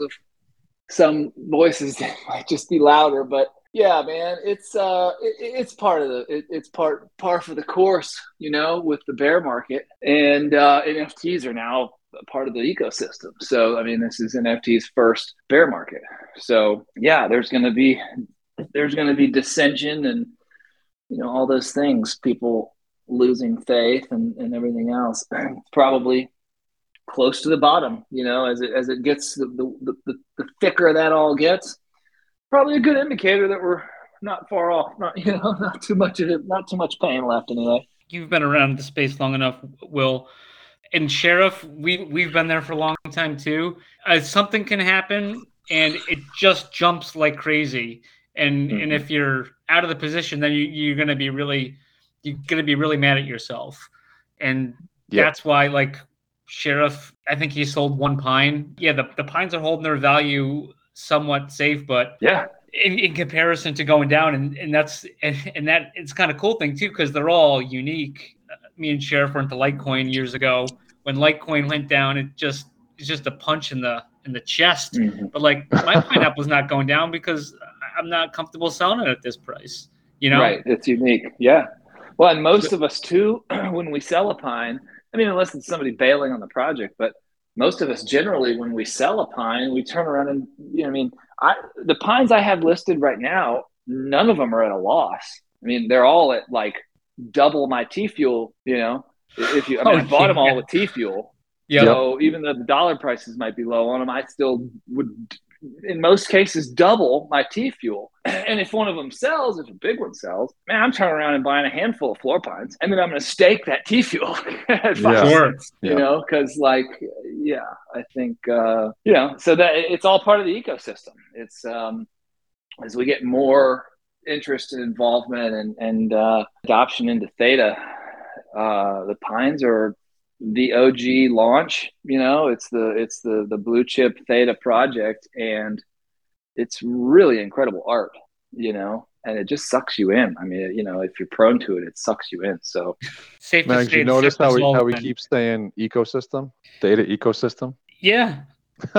Some voices might just be louder, but yeah, man, it's uh, it, it's part of the it, it's part par for the course, you know, with the bear market, and uh, NFTs are now part of the ecosystem. So I mean, this is NFT's first bear market. So yeah, there's going to be there's going to be dissension and you know all those things people losing faith and, and everything else probably close to the bottom you know as it as it gets the the, the, the thicker that all gets probably a good indicator that we're not far off not you know not too much of it not too much pain left anyway You've been around the space long enough, Will. And Sheriff, we we've been there for a long time too. Uh, something can happen, and it just jumps like crazy. And and Mhm. if you're out of the position, then you, you're gonna be really you're gonna be really mad at yourself. And Yeah. that's why, like Sheriff, I think he sold one pine. Yeah, the, the pines are holding their value somewhat safe, but yeah. in, in comparison to going down and, and that's and, and that it's kind of cool thing too because they're all unique. Me and sheriff went to litecoin years ago. When litecoin went down it just it's just a punch in the in the chest. Mm-hmm. But like my pineapple's not going down because i'm not comfortable selling it at this price you know? Right. It's unique. Yeah. Well and most of us too when we sell a pine i mean unless it's somebody bailing on the project but most of us generally when we sell a pine we turn around and you know i mean i the pines i have listed right now none of them are at a loss. I mean they're all at like double my t fuel you know? If you i mean Oh, i bought them all with t fuel. Yep. So even though the dollar prices might be low on them, I still would, in most cases, double my T fuel. And if one of them sells, if a big one sells, man, I'm turning around and buying a handful of floor pines, and then I'm going to stake that T fuel at five Yeah. Sure. cents. You Yeah. know, because like, yeah, I think uh, you know, so that it's all part of the ecosystem. It's um, as we get more interest and involvement and and uh, adoption into Theta, uh, the pines are the OG launch. You know, it's the it's the the blue chip Theta project, and it's really incredible art. You know, and it just sucks you in. I mean, you know, if you're prone to it, it sucks you in. So Safe to say you notice how we how we Sullivan. keep saying ecosystem, Theta ecosystem. Yeah.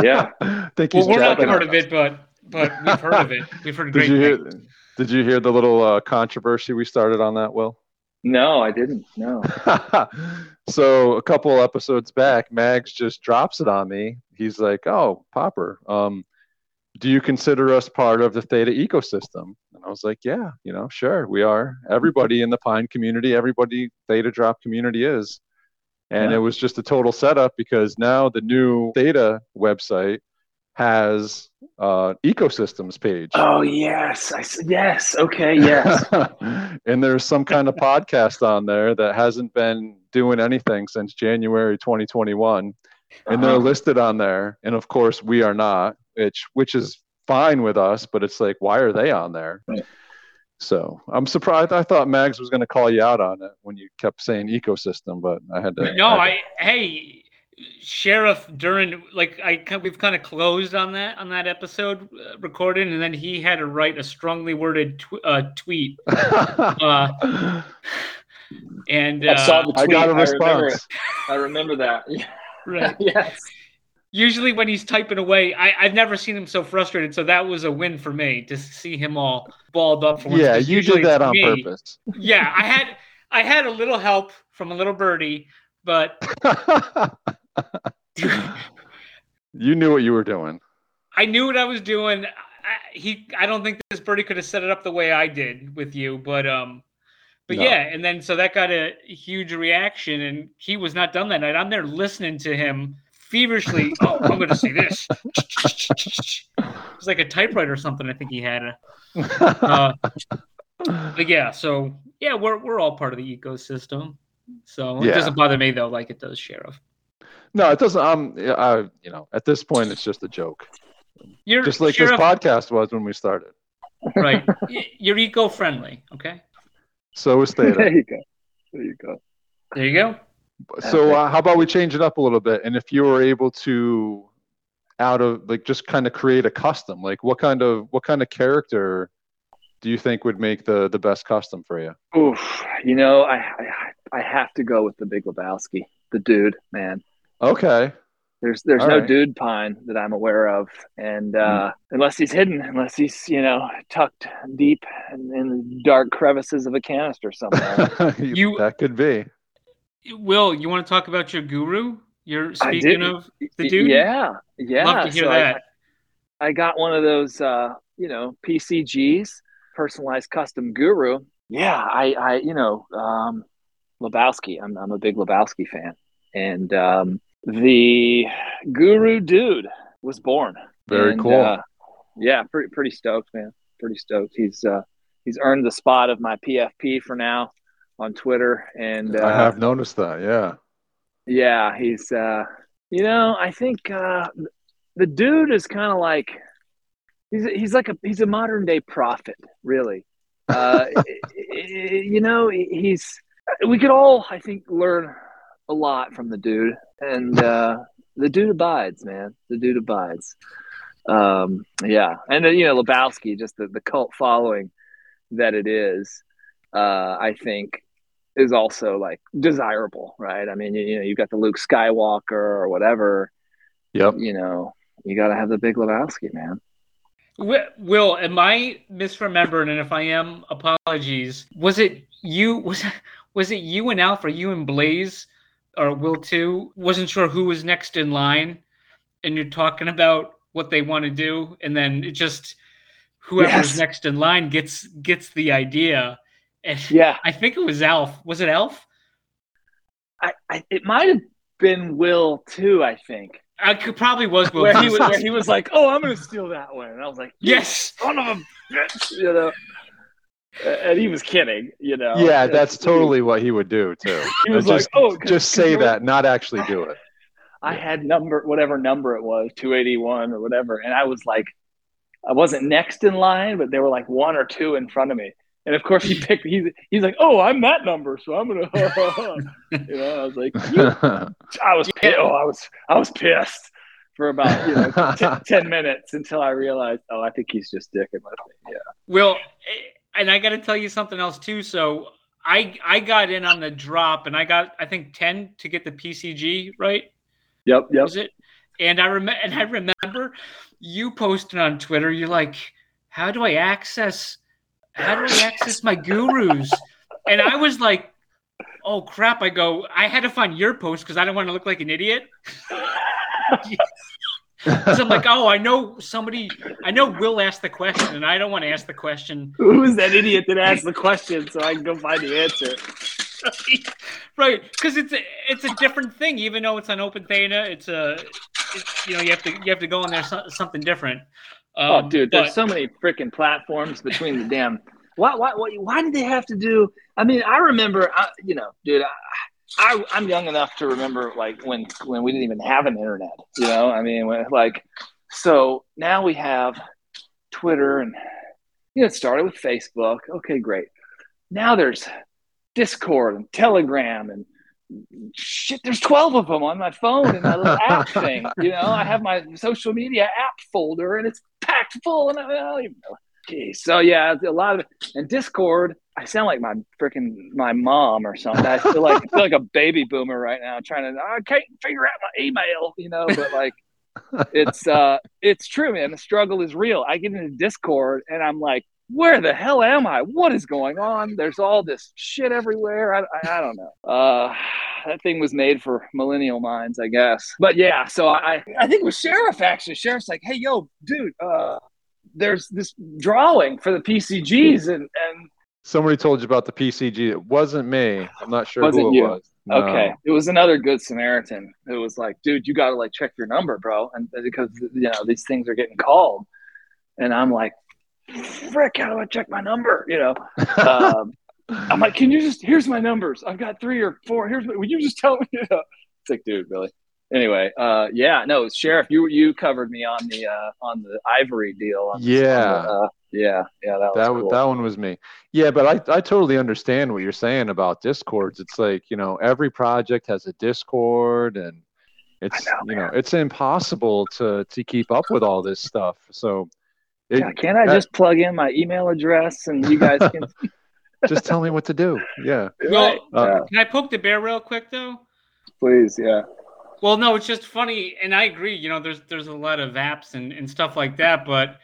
yeah, think Well, we're not part of it, but but we've heard of it. We've heard Did great you hear? things. Did you hear the little uh, controversy we started on that, Will? No, I didn't. No. so a couple episodes back, Mags just drops it on me. He's like, "Oh, Popper, um, do you consider us part of the Theta ecosystem?" And I was like, "Yeah, you know, sure, we are. Everybody in the Pine community, everybody Theta Drop community is." And Yeah. it was just a total setup because now the new Theta website has uh, ecosystems page. Oh yes, I s- yes. Okay, yes. and there's some kind of podcast on there that hasn't been doing anything since January 2021 and they're Uh-huh. listed on there and of course we are not which which is fine with us but it's like why are they on there Right. so i'm surprised i thought mags was going to call you out on it when you kept saying ecosystem but i had to No, I hey, Sheriff Duran, like I we've kind of closed on that on that episode uh, recorded, and then he had to write a strongly worded tw- uh, tweet, uh, and I saw uh, the i tweet. got a I remember, response I remember that. right. yes. Usually when he's typing away, I, I've never seen him so frustrated. So that was a win for me to see him all balled up. For once, yeah 'cause you usually did that on me. purpose Yeah, I had I had a little help from a little birdie, but you knew what you were doing I knew what I was doing. I, he, I don't think this birdie could have set it up the way I did with you, but um, but No. yeah, and then so that got a huge reaction, and he was not done that night. I'm there listening to him feverishly. oh, I'm going to say this. it was like a typewriter or something. I think he had. Uh, but yeah, so yeah, we're we're all part of the ecosystem. So it Yeah. doesn't bother me though, like it does sheriff. No it doesn't um I, you know at this point it's just a joke You're just like sheriff, this podcast was when we started. right? You're eco-friendly. Okay, So is There you go. There you go. there you go. so uh, how about we change it up a little bit? And if you were able to, out of like just kind of create a custom, like what kind of what kind of character do you think would make the the best custom for you? Oof. You know, I, I I have to go with the Big Lebowski, the dude, man. Okay. There's there's All no right. dude pine that I'm aware of, and uh, unless he's hidden, unless he's you know tucked deep in, in the dark crevices of a canister somewhere. You- that could be. Will, you want to talk about your guru? You're speaking of the dude. Yeah, yeah. Love to hear So I- that. I got one of those, uh, you know, PCGs, personalized custom guru. Yeah, I, I, you know, um, Lebowski. I'm, I'm a big Lebowski fan, and um, the guru dude was born. Very And, cool. Uh, yeah, pretty pretty stoked, man. Pretty stoked. He's uh, he's earned the spot of my PFP for now on Twitter, and uh, I have noticed that. Yeah. yeah, he's uh you know, I think uh the dude is kind of like he's he's like a he's a modern day prophet, really. Uh you know, he's we could all I think learn a lot from the dude and uh the dude abides, man. The dude abides. Um yeah. And then you know, Lebowski just the, the cult following that it is uh I think is also like desirable, right? I mean, you, you know, you've got the Luke Skywalker or whatever, Yep. you know, you got to have the big Lebowski, man. Will, am I misremembering? And if I am, apologies. Was it you? Was was it you and Alf or you and Blaze or Will too? Wasn't sure who was next in line, and you're talking about what they want to do, and then it just whoever's Yes. next in line gets gets the idea. And Yeah, I think it was Alf. Was it Alf? I, I it might have been Will too. I think uh, I could probably was Will. where he was where he was like, "Oh, I'm gonna steal that one," and I was like, yes. son of a bitch," you know. And he was kidding, you know. yeah, It's- that's totally what he would do too. He was just, like, "Oh, 'cause- just 'cause say that, not actually do it. I had number whatever number it was, 281 or whatever, and I was like I wasn't next in line, but there were like one or two in front of me. And of course he picked he's he's like, "Oh, I'm that number, so I'm going to you know, I was like, you, I was Yeah. pi- oh, I was I was pissed for about, you know, t- 10 minutes until I realized, "Oh, I think he's just dicking with me." Yeah. Well, and I got to tell you something else too. So I I got in on the drop, and I got I think ten to get the PCG right. Yep, yep. Was it? And I remember, and I remember you posted on Twitter. You're like, "How do I access? How do I access my gurus?" And I was like, "Oh crap!" I go, I had to find your post because I don't want to look like an idiot. Because I'm like, "Oh, I know somebody. I know Will asked the question, and I don't want to ask the question." Who is that idiot that asked the question so I can go find the answer? right because it's a it's a different thing even though it's on OpenTheta it's a it's, you know you have to you have to go on there so, something different Oh, um, dude, but- there's so many freaking platforms between the damn. Why, why, why, why did they have to do? I mean, I remember, I, you know, dude, I, I, I'm young enough to remember like when when we didn't even have an internet. You know, I mean, when, like, so now we have Twitter, and you know, it started with Facebook. Okay, great. Now there's Discord and Telegram and shit. There's 12 of them on my phone and my little app thing. You know, I have my social media app folder and it's packed full, and I, I don't even know. Geez. So yeah, a lot of and Discord. I sound like my freaking my mom or something. I feel like I feel like a baby boomer right now, trying to I can't figure out my email, you know. But like, it's uh, it's true, man. The struggle is real. I get into Discord and I'm like, where the hell am I? What is going on? There's all this shit everywhere. I, I, I don't know. Uh, that thing was made for millennial minds, I guess. But yeah, so I I think it was Sheriff actually. Sheriff's like, hey, yo, dude, uh, there's this drawing for the PCGs and and Somebody told you about the PCG. It wasn't me. I'm not sure Wasn't who it you. was. No. Okay, it was another good Samaritan. who was like, dude, you got to like check your number, bro, and because you know these things are getting called, and I'm like, frick, how do I check my number? You know, um, I'm like, can you just here's my numbers? I've got three or four. Here's what, will you just tell me? You know, it's like, dude, really. Anyway, uh, yeah, no, sheriff, you you covered me on the uh, on the ivory deal. On Yeah. on the, uh, yeah, yeah, that was that cool. that one was me. Yeah, but I I totally understand what you're saying about discords. It's like you know every project has a discord, and it's know, you know it's impossible to to keep up with all this stuff. So it, yeah, can't I that- just plug in my email address and you guys can? just tell me what to do. Yeah. Well, Uh, yeah, can i poke the bear real quick though please, yeah. well no it's just funny and i agree you know there's there's a lot of apps and, and stuff like that but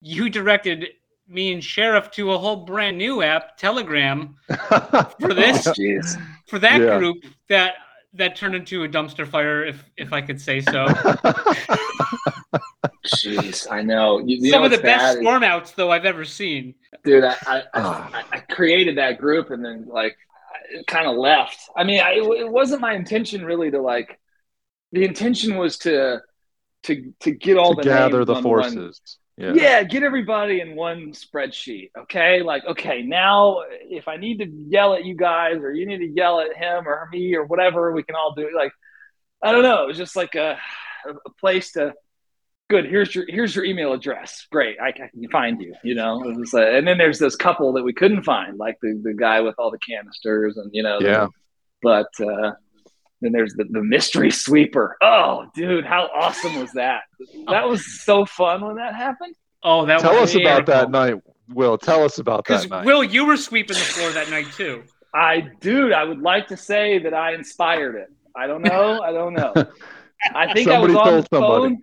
you directed me and sheriff to a whole brand new app telegram for this Jeez. for that Yeah. group that that turned into a dumpster fire if if i could say so Jeez, I know. You, you some know of the bad best is- storm outs though i've ever seen dude. I I, Ah. I I created that group and then like it kind of left. I mean, I, it wasn't my intention really to like. The intention was to to to get all to the gather names the on forces. Yeah. yeah, get everybody in one spreadsheet. Okay, like okay, now if I need to yell at you guys or you need to yell at him or me or whatever, we can all do it. Like I don't know. It was just like a a place to good here's your here's your email address great i, I can find you you know it was, uh, and then there's this couple that we couldn't find like the, the guy with all the canisters and you know the- Yeah. but uh then there's the, the mystery sweeper oh dude how awesome was that that was so fun when that happened oh that was Tell was us about that night, Will. Tell us about that night. will you were sweeping the floor that night too i dude i would like to say that i inspired it i don't know i don't know i think Somebody i was on told the somebody. phone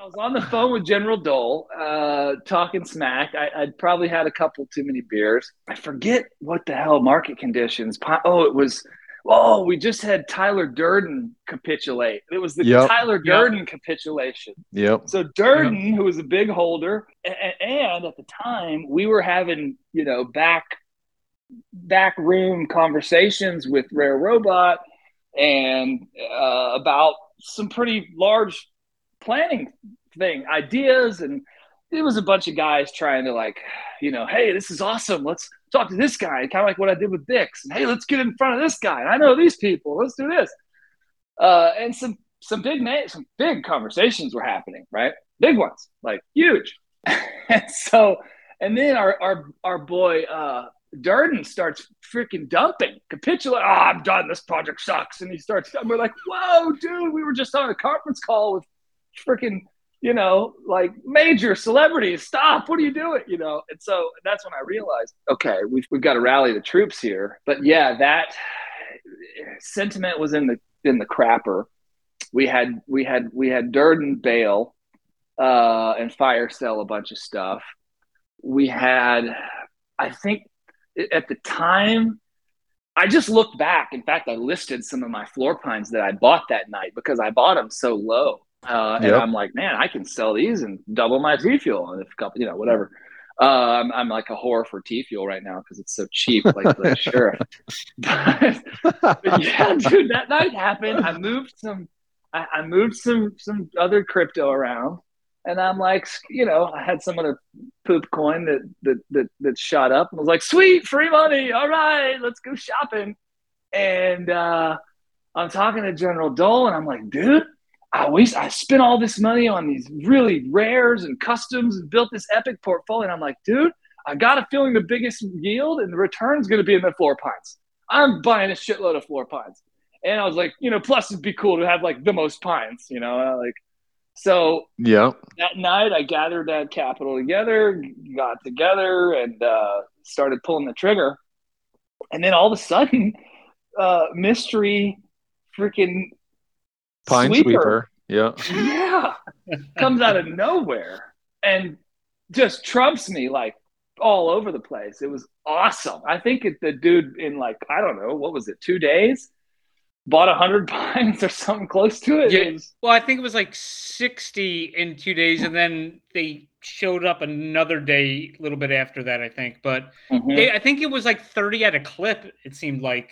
I was on the phone with General Dole, uh, talking smack. I, I'd probably had a couple too many beers. I forget what the hell market conditions. Oh, it was. Oh, we just had Tyler Durden capitulate. It was the Yep. Tyler Yep. Durden capitulation. Yep. So Durden, who was a big holder, and, and at the time we were having you know back back room conversations with Rare Robot, and uh, about some pretty large planning thing ideas and it was a bunch of guys trying to like you know hey this is awesome let's talk to this guy kind of like what i did with Bix and hey let's get in front of this guy i know these people let's do this uh, and some some big names some big conversations were happening right big ones like huge and so and then our our, our boy uh, Durden starts freaking dumping, capitulate. Oh, I'm done. This project sucks. And he starts, and we're like, whoa, dude, we were just on a conference call with freaking, you know, like major celebrities. Stop. What are you doing? You know? And so that's when I realized, okay, we've, we've got to rally the troops here. But yeah, that sentiment was in the, in the crapper. We had, we had, we had Durden bail uh, and fire sell a bunch of stuff. We had, I think at the time, I just looked back. In fact, I listed some of my floor pines that I bought that night because I bought them so low. Uh, and I'm like, man, I can sell these and double my T fuel and a couple, you know, whatever. Uh, I'm, I'm like a whore for T fuel right now because it's so cheap. Like, like sure. But, but, yeah, dude, that night happened. I moved some, I, I moved some, some other crypto around and I'm like, you know, I had some other poop coin that that that, that shot up and I was like, sweet, free money. All right, let's go shopping. And uh, I'm talking to General Dole, and I'm like, dude, I waste, I spent all this money on these really rares and customs and built this epic portfolio. And I'm like, dude, I got a feeling the biggest yield and the return's going to be in the floor pines. I'm buying a shitload of floor pines. And I was like, you know, plus it'd be cool to have like the most pines, you know, like so yeah, that night I gathered that capital together, got together, and uh, started pulling the trigger. And then all of a sudden, uh, mystery, freaking pine sweeper, sweeper. yeah, yeah, comes out of nowhere and just trumps me like all over the place. It was awesome. I think it, the dude in like I don't know what was it, two days bought a hundred pines or something close to it. Yeah. it was... Well, I think it was like sixty in two days, and then they showed up another day a little bit after that. I think, but mm-hmm. they, I think it was like thirty at a clip. It seemed like.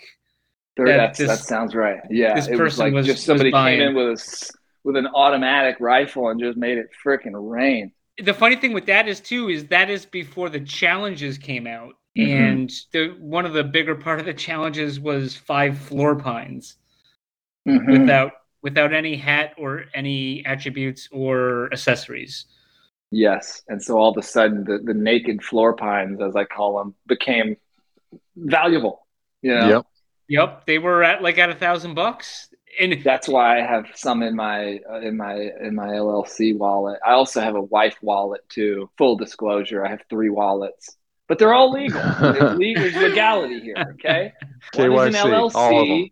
That, this, that sounds right. Yeah, this it was like was, just somebody came in with a with an automatic rifle and just made it freaking rain. The funny thing with that is too is that is before the challenges came out. Mm-hmm. And the one of the bigger part of the challenges was five floor pines mm-hmm. without without any hat or any attributes or accessories. Yes, and so all of a sudden, the, the naked floor pines, as I call them, became valuable. You know? Yep. Yep. They were at like at a thousand bucks, and that's why I have some in my uh, in my in my LLC wallet. I also have a wife wallet too. Full disclosure, I have three wallets, but they're all legal. There's, legal, there's legality here. Okay. KYC, One is an LLC.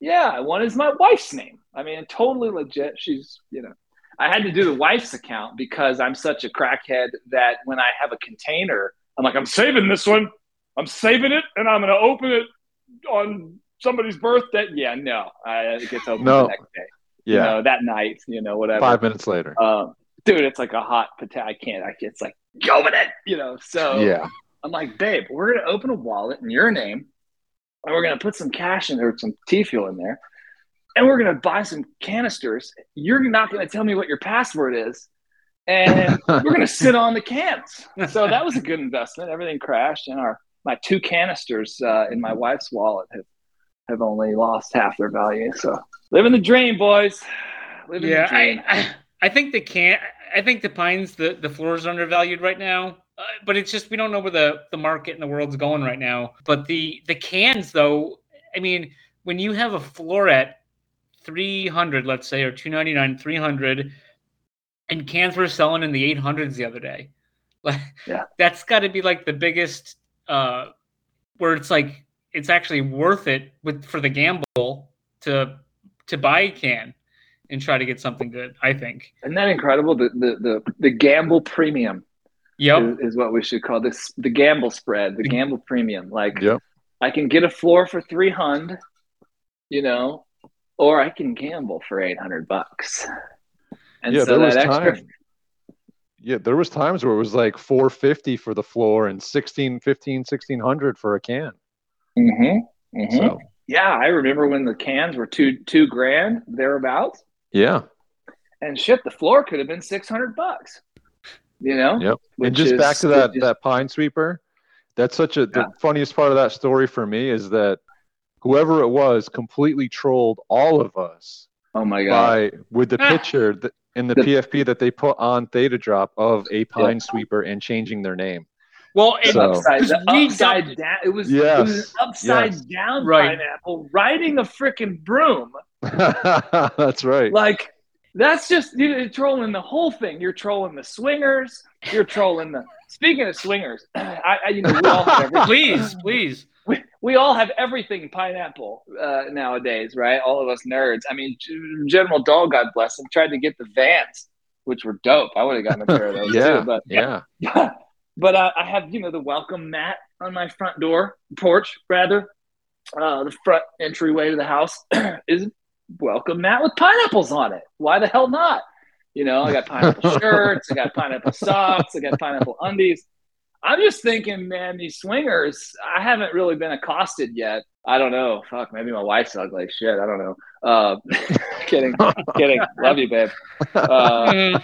Yeah, one is my wife's name. I mean, totally legit. She's, you know, I had to do the wife's account because I'm such a crackhead that when I have a container, I'm like, I'm saving this one. I'm saving it and I'm going to open it on somebody's birthday. Yeah, no, uh, it gets open no. the next day. Yeah, you know, that night, you know, whatever. Five minutes later, um, dude, it's like a hot potato. I can't. I can't. It's like open it, you know. So yeah, I'm like, babe, we're gonna open a wallet in your name and we're going to put some cash in there, some T fuel in there, and we're going to buy some canisters. You're not going to tell me what your password is, and we're going to sit on the cans. So that was a good investment. Everything crashed, and our my two canisters uh, in my wife's wallet have have only lost half their value. So living the dream, boys. Living yeah, I, I, I think the can. I think the pines the the floor is undervalued right now. Uh, but it's just we don't know where the the market in the world's going right now. But the the cans though, I mean, when you have a floor at 300, let's say, or 299, 300, and cans were selling in the 800s the other day. Like, yeah. that's got to be like the biggest, uh, where it's like it's actually worth it with for the gamble to to buy a can and try to get something good. I think. Isn't that incredible? The the the, the gamble premium Yep. Is, is, what we should call this the gamble spread, the gamble premium. Like yep. I can get a floor for 300, you know, or I can gamble for 800 bucks. And yeah, so there was extra... time. Yeah, there was times where it was like 450 for the floor and 16, 15, 1600 for a can. Mm-hmm. mm-hmm. So yeah, I remember when the cans were two two grand thereabouts, Yeah. and shit, the floor could have been six hundred bucks. You know. Yep. And just is- back to that which that pine sweeper. That's such a Yeah. the funniest part of that story for me is that whoever it was completely trolled all of us Oh my god. by with the picture that, in the The- PFP that they put on Theta Drop of a pine sweeper and changing their name. Well, and So- upside, the upside dumped- down. It was, it was an upside yes. down Right. pineapple riding a freaking broom. That's right. Like that's just you're trolling the whole thing. You're trolling the swingers. You're trolling the. Speaking of swingers, I, I you know we all have every, please, please. We, all have everything pineapple uh, nowadays, right? All of us nerds. I mean, General Dole, God bless him, tried to get the Vans, which were dope. I would have gotten a pair of those yeah. too, but yeah. but uh, I have, you know, the welcome mat on my front door, porch rather. Uh, the front entryway to the house is welcome mat with pineapples on it. Why the hell not? You know, I got pineapple shirts, I got pineapple socks, I got pineapple undies. I'm just thinking, man, these swingers, I haven't really been accosted yet. I don't know. Fuck, maybe my wife's ugly. Shit, I don't know. Uh, kidding, kidding. Love you, babe. Uh,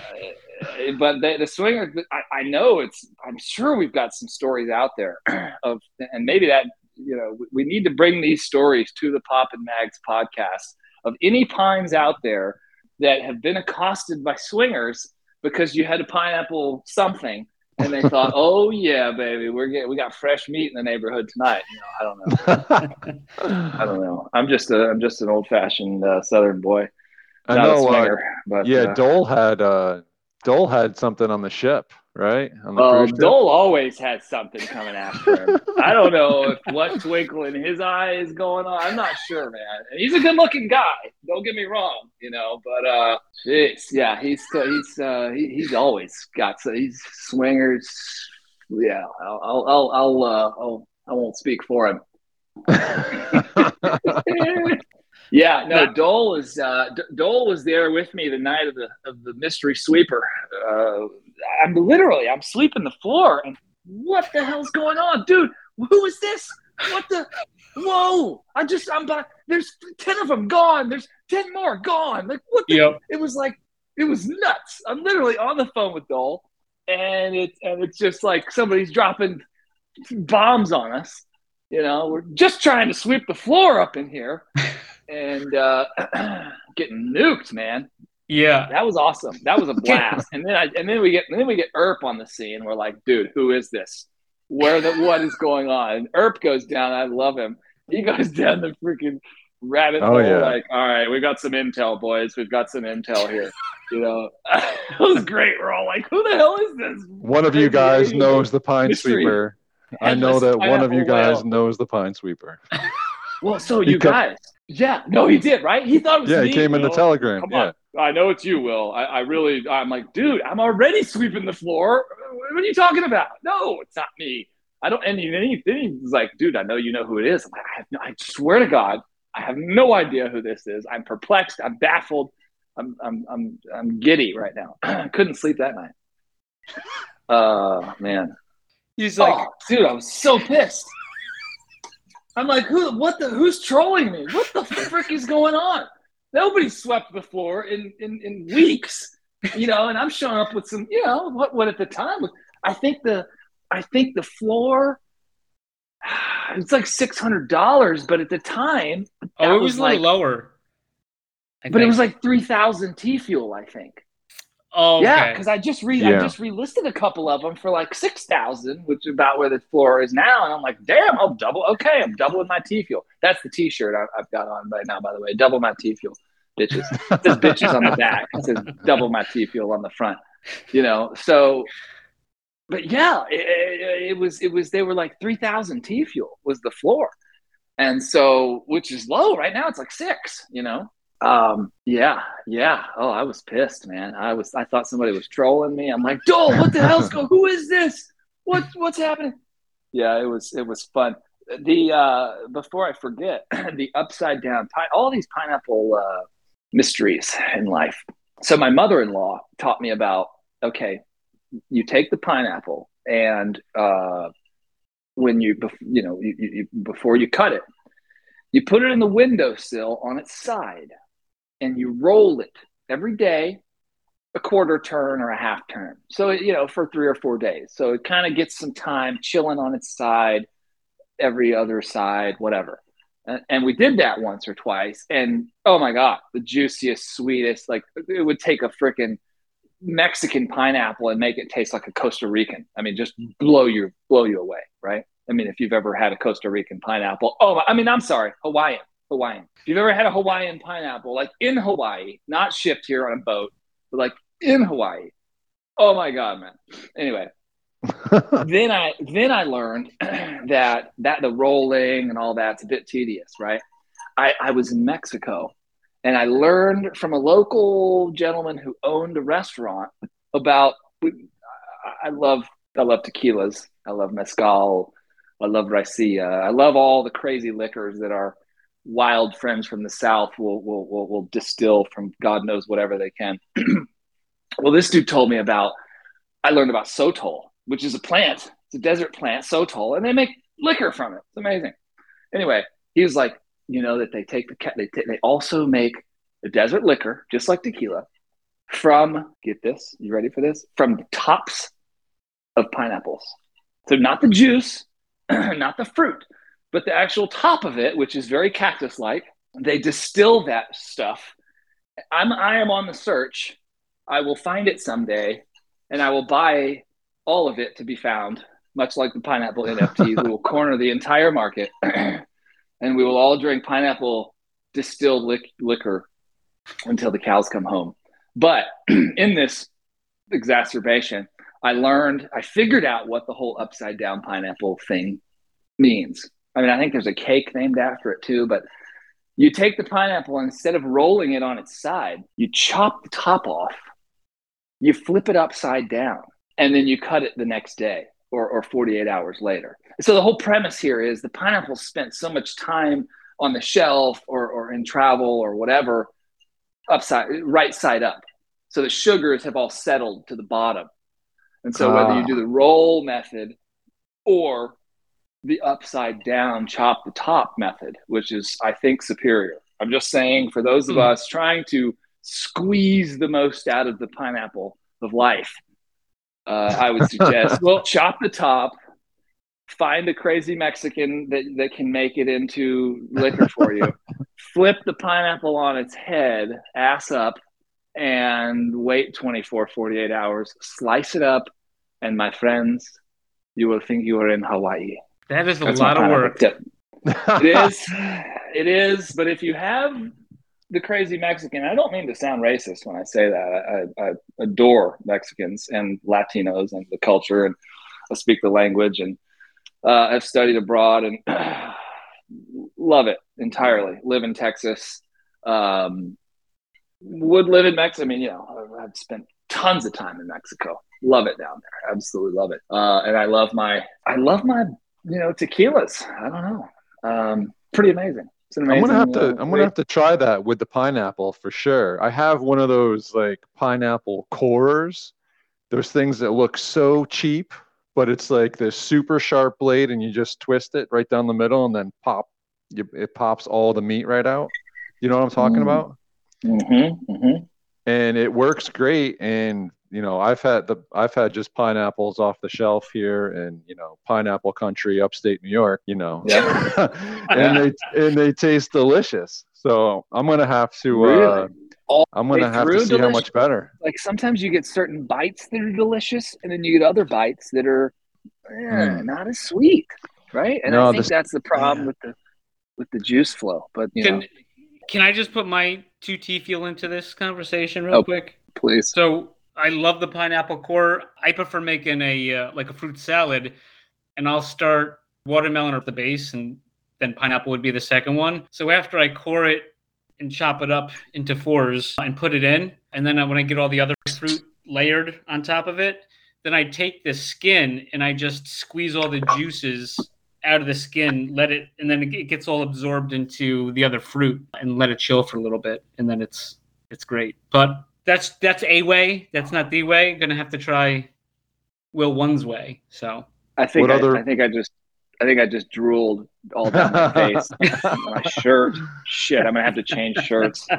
but the, the swinger I, I know it's i'm sure we've got some stories out there of and maybe that you know we need to bring these stories to the Papa Mags podcast of any pines out there that have been accosted by swingers because you had a pineapple something and they thought oh yeah baby we're getting we got fresh meat in the neighborhood tonight. You know i don't know. I don't know. I'm just a i'm just an old-fashioned uh, southern boy. I not a know. Uh, but yeah, uh, Dole had uh, Dole had something on the ship, right? On Oh, cruise ship? Dole always has something coming after him. I don't know if what twinkle in his eye is going on. I'm not sure, man. And he's a good-looking guy. Don't get me wrong, you know. But uh, jeez, yeah, he's he's uh, he, he's always got so he's swingers. Yeah, I'll I'll I'll, I'll, uh, I'll I won't speak for him. yeah, no, Dole is uh, Dole was there with me the night of the of the mystery sweeper. Uh, I'm literally I'm sweeping the floor, and what the hell's going on, dude? Who is this? What the? Whoa! I just I'm by. There's ten of them gone. There's ten more gone. Like what? The, yep. it was like it was nuts. I'm literally on the phone with Dole, and it's and it's just like somebody's dropping bombs on us. You know, we're just trying to sweep the floor up in here, and uh, getting nuked, man. Yeah. That was awesome. That was a blast. and then I and then we get and then we get Erp on the scene. We're like, dude, who is this? Where the what is going on? And Erp goes down. I love him. He goes down the freaking rabbit Oh, hole. yeah. Like, all right, we've got some intel, boys. We've got some intel here. You know, it was great. We're all like, who the hell is this? One of you guys knows the pine Mystery. sweeper. I know that one of you guys whale. knows the pine sweeper. Well, so He you come- guys, yeah, no, he did, right? He thought it was Yeah, me, he came in the telegram. Come Yeah. on. I know it's you, Will. I, I really, I'm like, dude, I'm already sweeping the floor. What are you talking about? No, it's not me. I don't. And then he, then he was like, dude, I know you know who it is. I'm like, I, have no, I swear to God, I have no idea who this is. I'm perplexed. I'm baffled. I'm, I'm, I'm, I'm giddy right now. I couldn't sleep that night. Uh, man. He's like, oh, dude, I was so pissed. I'm like, who? What the? Who's trolling me? What the frick is going on? Nobody swept the floor in in, in weeks, you know. And I'm showing up with some, you know, what what at the time was. I think the, I think the floor. It's like six hundred dollars, but at the time, oh, it was, a little like, lower. I but it was like three thousand T fuel, I think. Oh, Yeah, okay. because I just re I just relisted a couple of them for like six thousand, which is about where the floor is now, and I'm like, damn, I'll double. Okay, I'm doubling my T fuel. That's the T-shirt I, I've got on right now, by the way. Double my T fuel, bitches. It says bitches on the back. It says double my T fuel on the front. You know, so. But yeah, it, it, it was it was they were like three thousand T fuel was the floor, and so which is low right now. It's like six. You know, um, yeah, yeah. Oh, I was pissed, man. I was. I thought somebody was trolling me. I'm like, Dole, what the hell's going? Who is this? What what's happening? Yeah, it was it was fun. The uh, before I forget, the upside down pine. All these pineapple uh, mysteries in life. So my mother-in-law taught me about. Okay, you take the pineapple and uh, when you you know you, you- before you cut it You put it in the windowsill on its side and you roll it every day a quarter turn or a half turn. So, you know, for three or four days. So it kind of gets some time chilling on its side, every other side, whatever. And, and we did that once or twice. And oh my God, the juiciest, sweetest, like it would take a freaking Mexican pineapple and make it taste like a Costa Rican. I mean, just blow you, blow you away, right? I mean, if you've ever had a Costa Rican pineapple, oh, I mean, I'm sorry, Hawaiian, Hawaiian. If you've ever had a Hawaiian pineapple, like in Hawaii, not shipped here on a boat, but like in Hawaii. Oh my god, man. Anyway, then I then I learned that that the rolling and all that's a bit tedious, right? I, I was in Mexico and I learned from a local gentleman who owned a restaurant about I love I love tequilas, I love mezcal, I love raicilla, I love all the crazy liquors that our wild friends from the south will will will, will distill from God knows whatever they can. Well, this dude told me about, I learned about sotol, which is a plant. It's a desert plant, sotol, and they make liquor from it. It's amazing. Anyway, he was like, you know, that they take the, they, they also make the desert liquor, just like tequila, from, get this, you ready for this? From the tops of pineapples. So not the juice, not the fruit, but the actual top of it, which is very cactus like. They distill that stuff. I'm, I am on the search I will find it someday and I will buy all of it to be found, much like the pineapple NFTs. we will corner the entire market and we will all drink pineapple distilled lic- liquor until the cows come home. But in this exacerbation, I learned, I figured out what the whole upside down pineapple thing means. I mean, I think there's a cake named after it too, but you take the pineapple and instead of rolling it on its side, you chop the top off you flip it upside down and then you cut it the next day or, or 48 hours later. So the whole premise here is the pineapple spent so much time on the shelf or, or in travel or whatever upside right side up. So the sugars have all settled to the bottom. And so whether you ah. do the roll method or the upside down chop the top method, which is I think superior. I'm just saying for those of mm. us trying to squeeze the most out of the pineapple of life, uh, I would suggest well, chop the top, find a crazy Mexican that, that can make it into liquor for you, flip the pineapple on its head, ass up, and wait 24, 48 hours, slice it up, and my friends, you will think you are in Hawaii. That is a That's lot of work. Tip. it is. It is. But if you have the crazy Mexican. I don't mean to sound racist when I say that. I, I, adore Mexicans and Latinos and the culture, and I speak the language, and uh, I've studied abroad and love it entirely. Live in Texas. Um, would live in Mexico. I mean, you know, I've spent tons of time in Mexico. Love it down there. Absolutely love it. Uh, and I love my, I love my, you know, tequilas. I don't know. Um, pretty amazing. I'm gonna have to. Uh, I'm gonna have to try that with the pineapple for sure. I have one of those like pineapple cores. Those things that look so cheap, but it's like this super sharp blade, and you just twist it right down the middle, and then pop. You, it pops all the meat right out. You know what I'm talking mm. about? Mm-hmm, mm-hmm. And it works great. And you know, I've had the I've had just pineapples off the shelf here in you know pineapple country, upstate New York. You know, yeah. and they and they taste delicious. So I'm gonna have to. Uh, really? Uh, I'm gonna have to see delicious? how much better. Like sometimes you get certain bites that are delicious, and then you get other bites that are eh, mm. not as sweet, right? And no, I think this, that's the problem yeah. with the with the juice flow. But you can know. can I just put my two T fuel into this conversation real oh, quick? Please. So I love the pineapple core. I prefer making a uh, like a fruit salad, and I'll start watermelon at the base, and then pineapple would be the second one. So after I core it and chop it up into fours and put it in, and then when I get all the other fruit layered on top of it, then I take the skin and I just squeeze all the juices out of the skin, let it, and then it gets all absorbed into the other fruit, and let it chill for a little bit, and then it's it's great. But that's that's a way. That's not the way. Gonna have to try Will One's way. So I think I, other... I think I just I think I just drooled all down my face, my shirt. Shit, I'm gonna have to change shirts.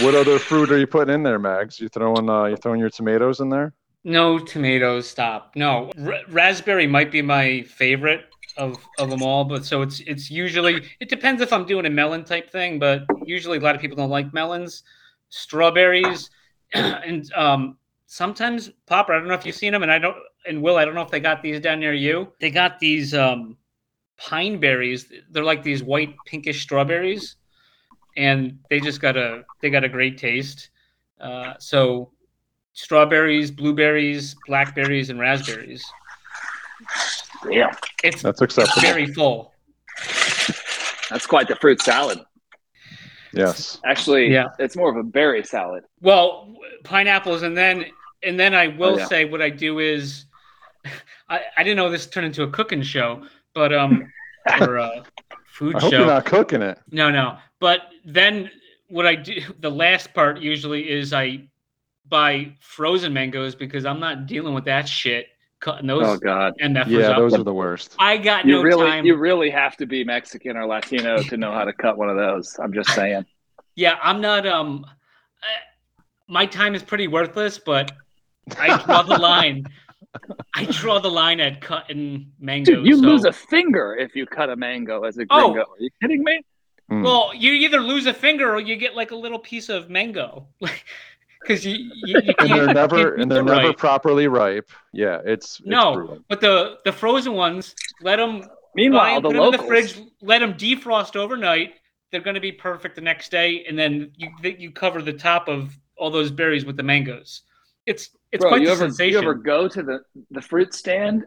what other fruit are you putting in there, Mags? You throwing uh, you throwing your tomatoes in there? No tomatoes. Stop. No R- raspberry might be my favorite of of them all, but so it's it's usually it depends if I'm doing a melon type thing, but usually a lot of people don't like melons. Strawberries and um, sometimes popper. I don't know if you've seen them, and I don't. And Will, I don't know if they got these down near you. They got these um, pine berries. They're like these white pinkish strawberries, and they just got a they got a great taste. Uh, so strawberries, blueberries, blackberries, and raspberries. Yeah, It's, That's it's acceptable. very full. that's quite the fruit salad. Yes. Actually, Yeah. it's more of a berry salad. Well, pineapples, and then and then I will Oh, yeah. say what I do is, I, I didn't know this turned into a cooking show, but um, or a food I hope show. you're not cooking it. No, no. But then what I do, the last part usually is I buy frozen mangoes because I'm not dealing with that shit. Cutting those Oh God, MFers Yeah, up. those are the worst. I got you no really time. you really have to be Mexican or Latino to know how to cut one of those. I'm just saying. Yeah, I'm not. Um, uh, my time is pretty worthless, but I draw the line. I draw the line at cutting mangoes. Dude, you so- lose a finger if you cut a mango as a Oh. Are you kidding me? Mm. Well, you either lose a finger or you get like a little piece of mango, because you, you, you and can't. they're never can't and they're never right. properly ripe. Yeah, it's, it's No, brutal. but the the frozen ones, let them buy Meanwhile, 'em, the put 'em in the fridge, let them defrost overnight. They're going to be perfect the next day, and then you you cover the top of all those berries with the mangoes. It's it's Bro, quite you the ever sensation. you ever go to the the fruit stand,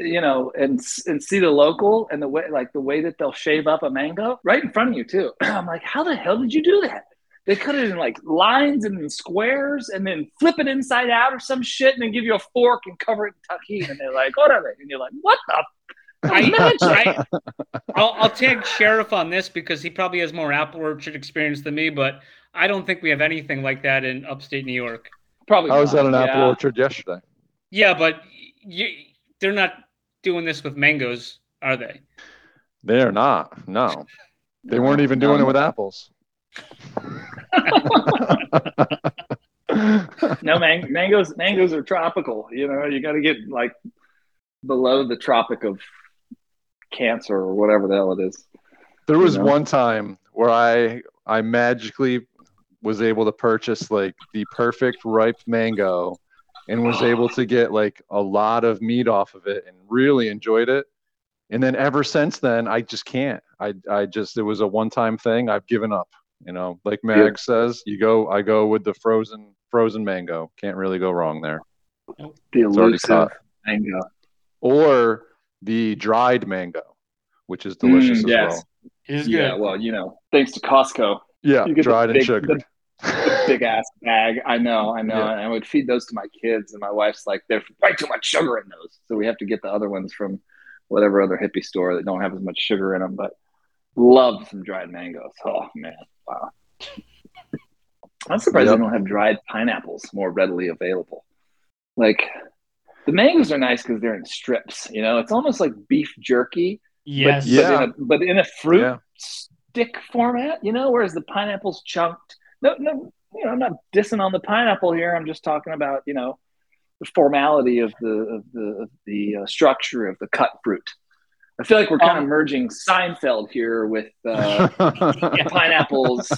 you know, and and see the local and the way like the way that they'll shave up a mango right in front of you too. I'm like, how the hell did you do that? They cut it in like lines and in squares, and then flip it inside out or some shit, and then give you a fork and cover it in Tajín. And they're like, what are they? And you're like, what the? I, Magic. I, I'll, I'll tag Sheriff on this because he probably has more apple orchard experience than me, but I don't think we have anything like that in upstate New York. Probably. I was not, at an apple orchard yesterday. Yeah, but you, they're not doing this with mangoes, are they? They're not. No, they weren't even doing it with apples. no man- mangoes mangoes are tropical you know you got to get like below the tropic of cancer or whatever the hell it is There was know? one time where I I magically was able to purchase like the perfect ripe mango and was able to get like a lot of meat off of it and really enjoyed it. And then ever since then I just can't. I I just it was a one-time thing. I've given up. You know, like Mag says, you go I go with the frozen frozen mango. Can't really go wrong there. the already elusive mango Or the dried mango, which is delicious Mm, as yes. well. It is yeah good. well you know thanks to costco Yeah, You get the dried and big- sugared. big ass bag i know i know Yeah. and i would feed those to my kids and my wife's like there's way too much sugar in those so we have to get the other ones from whatever other hippie store that don't have as much sugar in them but love some dried mangoes oh man wow i'm surprised Yep. they don't have dried pineapples more readily available like the mangoes are nice because they're in strips you know it's almost like beef jerky Yes. but, Yeah. but, in a, but in a fruit Yeah. stick format, you know, whereas the pineapple's chunked. No, no, you know, I'm not dissing on the pineapple here. I'm just talking about, you know, the formality of the of the of the uh, structure of the cut fruit. I feel like we're kind of Um, merging Seinfeld here with uh, pineapples,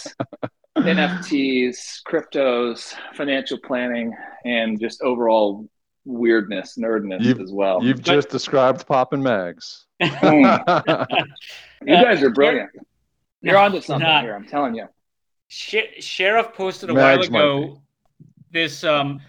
NFTs, cryptos, financial planning, and just overall weirdness, nerdness You've- as well. You've just described Papa Mags. Mm. you guys are brilliant. You're onto something Not. here. I'm telling you. Sh- Sheriff posted a Mags while ago this um,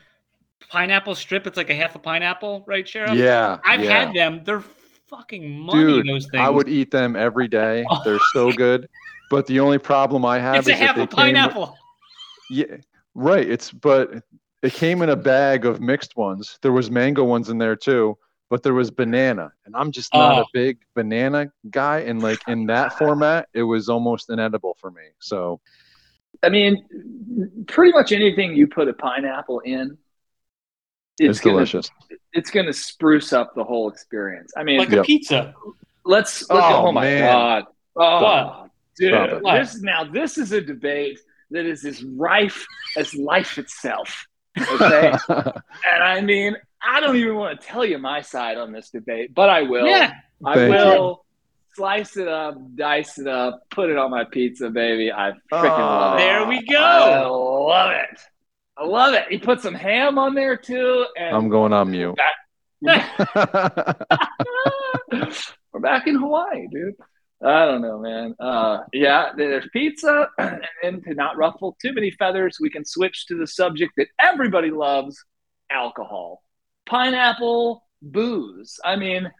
pineapple strip. It's like a half a pineapple, right, Sheriff? yeah, I've yeah. had them. They're fucking money. Dude, those things. I would eat them every day. They're so good. But the only problem I have It's a is that half they a came- pineapple. Yeah, right. It's but it came in a bag of mixed ones. There was mango ones in there too, but there was banana, and I'm just not Oh. a big banana guy. And like in that format, it was almost inedible for me. So I mean, pretty much anything you put a pineapple in It's, gonna, delicious. It's gonna spruce up the whole experience. I mean, like Yep. a pizza. let's. let's Oh, oh, my man. god! Oh, What? dude, Stop this now this is a debate that is as rife as life itself. Okay, and I mean, I don't even want to tell you my side on this debate, but I will. Yeah. I Thank will slice it up, dice it up, put it on my pizza, baby. I freaking love it. There we go. I go. love it. I love it. He put some ham on there too, and I'm going on mute. we're back in Hawaii, dude. I don't know, man. Uh, yeah, there's pizza, and to not ruffle too many feathers, we can switch to the subject that everybody loves: alcohol, pineapple, booze. I mean,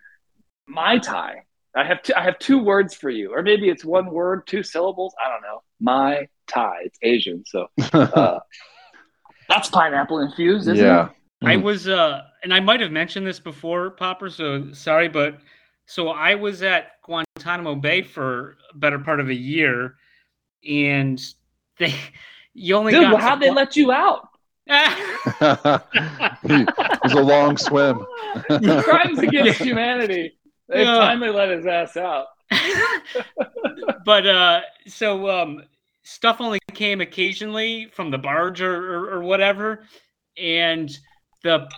mai tai. I have two, I have two words for you, or maybe it's one word, two syllables. I don't know. Mai tai. It's Asian, so uh, that's pineapple infused, isn't yeah. it? I Mm. was uh and I might have mentioned this before, Popper, so sorry, but so I was at Guantanamo Bay for a better part of a year and they you only Dude, got well, how'd they let you out? it was a long swim. Crimes against humanity. They Yeah. finally let his ass out. but uh so um stuff only came occasionally from the barge or, or, or whatever. And the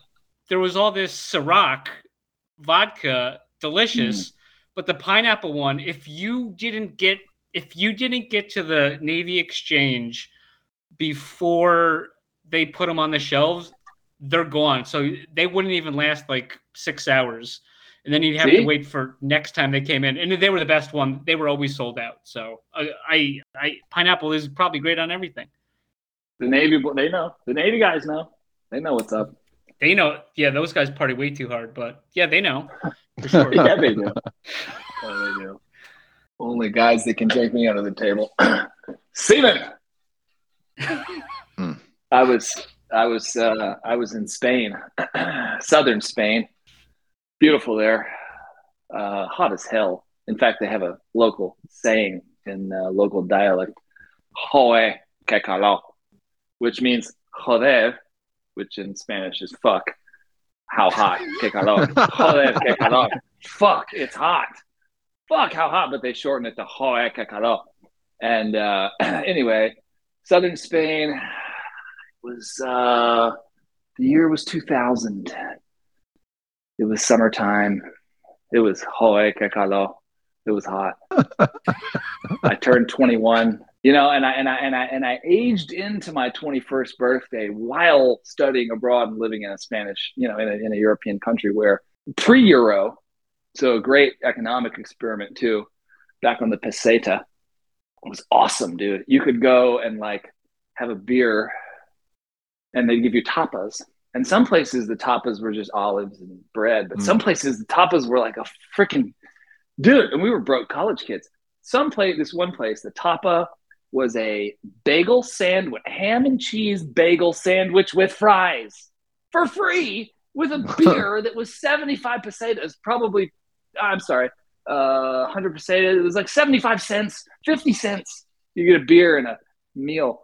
there was all this Ciroc vodka delicious hmm. but the pineapple one if you didn't get if you didn't get to the navy exchange before they put them on the shelves they're gone. So they wouldn't even last like six hours and then you'd have See? to wait for next time they came in and they were the best one they were always sold out so I, I i pineapple is probably great on everything The Navy, they know. The Navy guys know. They know what's up. they know yeah those guys party way too hard but yeah they know for sure yeah, they do. Oh, they do. Only guys that can take me under the table. Seaman. Hmm. I was I was uh, I was in Spain, southern Spain. Beautiful there. Uh, hot as hell. In fact, they have a local saying in uh, local dialect, "Joe que calor," which means "joder," which in Spanish is "fuck." How hot? Que calor. Joder, que calor. Fuck, it's hot. Fuck, how hot? But they shorten it to "Joder, que calor." And uh, anyway, southern Spain was uh, the year was 2000. It was summertime. It was que calor. It was hot. I turned 21. You know, and I and I and I and I aged into my 21st birthday while studying abroad and living in a Spanish, you know, in a, in a European country where pre-euro, so a great economic experiment too, back on the peseta. It was awesome, dude. You could go and like have a beer and they'd give you tapas. And some places the tapas were just olives and bread, but Mm. some places the tapas were like a freaking dude. And we were broke college kids. Some place, this one place, the tapa was a bagel sandwich, ham and cheese bagel sandwich with fries for free with a beer that was 75 pesetas, probably, I'm sorry, uh, 100 pesetas. It was like 75 cents, 50 cents. You get a beer and a meal.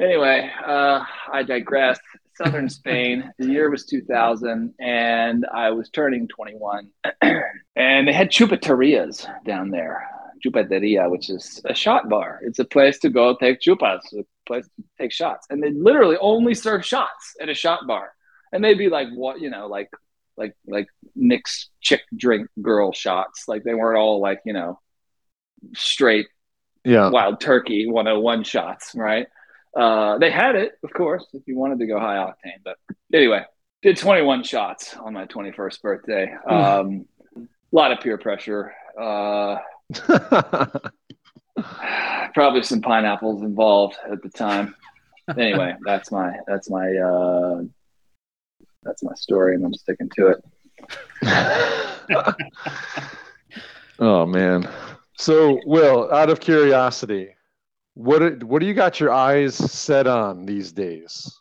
Anyway, uh, I digress. Southern Spain, the year was 2000, and I was turning 21. and they had chupaterias down there. Chupateria, which is a shot bar. It's a place to go take chupas, a place to take shots. And they literally only serve shots at a shot bar. And they'd be like, what, you know, like, like, like Nick's chick drink girl shots. Like they weren't all like, you know, straight Yeah. wild turkey 101 shots, right? Uh, they had it, of course, if you wanted to go high octane. But anyway, did 21 shots on my 21st birthday. Um, a lot of peer pressure. Uh, probably some pineapples involved at the time. Anyway, that's my that's my uh, that's my story, and I'm sticking to it. oh man. So, Will, out of curiosity, what do- what do you got your eyes set on these days?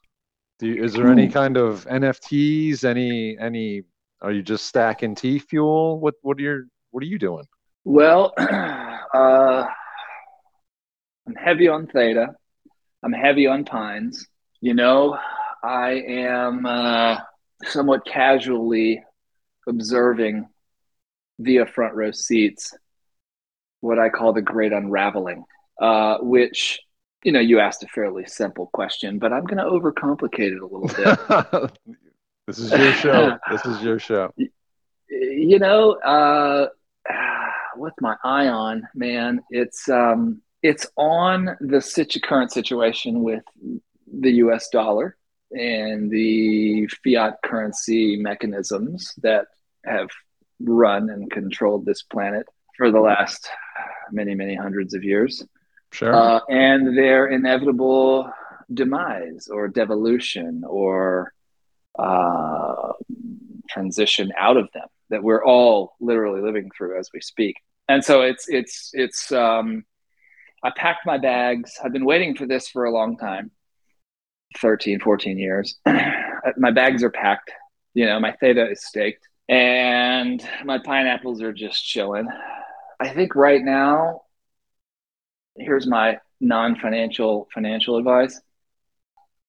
Do you, is there any kind of NFTs? Any any? Are you just stacking T fuel? What what are your what are you doing? Well, uh, I'm heavy on theta. I'm heavy on pines. You know, I am. Uh, somewhat casually observing via front row seats what I call the great unraveling, uh, which, you know, you asked a fairly simple question, but I'm going to overcomplicate it a little bit. this is your show. this is your show. You know, uh, what's my eye on, man? It's um, it's on the situ- current situation with the U.S. dollar and the fiat currency mechanisms that have run and controlled this planet for the last many, many hundreds of years. Sure. Uh, and their inevitable demise or devolution or uh, transition out of them that we're all literally living through as we speak. And so it's it's it's um, I packed my bags. I've been waiting for this for a long time 13, 14 years. my bags are packed. You know, my theta is staked and my pineapples are just chilling. I think right now, here's my non-financial financial advice.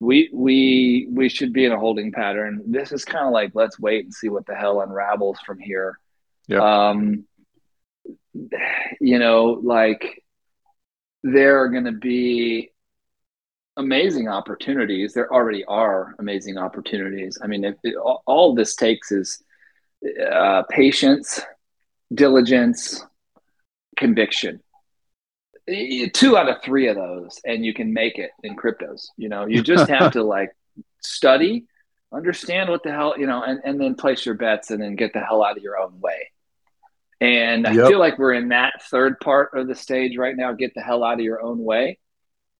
We we we should be in a holding pattern. This is kind of like let's wait and see what the hell unravels from here. Yeah. Um, you know, like there are going to be amazing opportunities. There already are amazing opportunities. I mean, if it, all this takes is uh, patience, diligence, conviction. Two out of three of those, and you can make it in cryptos. You know, you just have to like study, understand what the hell, you know, and, and then place your bets and then get the hell out of your own way. And I feel like we're in that third part of the stage right now. Get the hell out of your own way.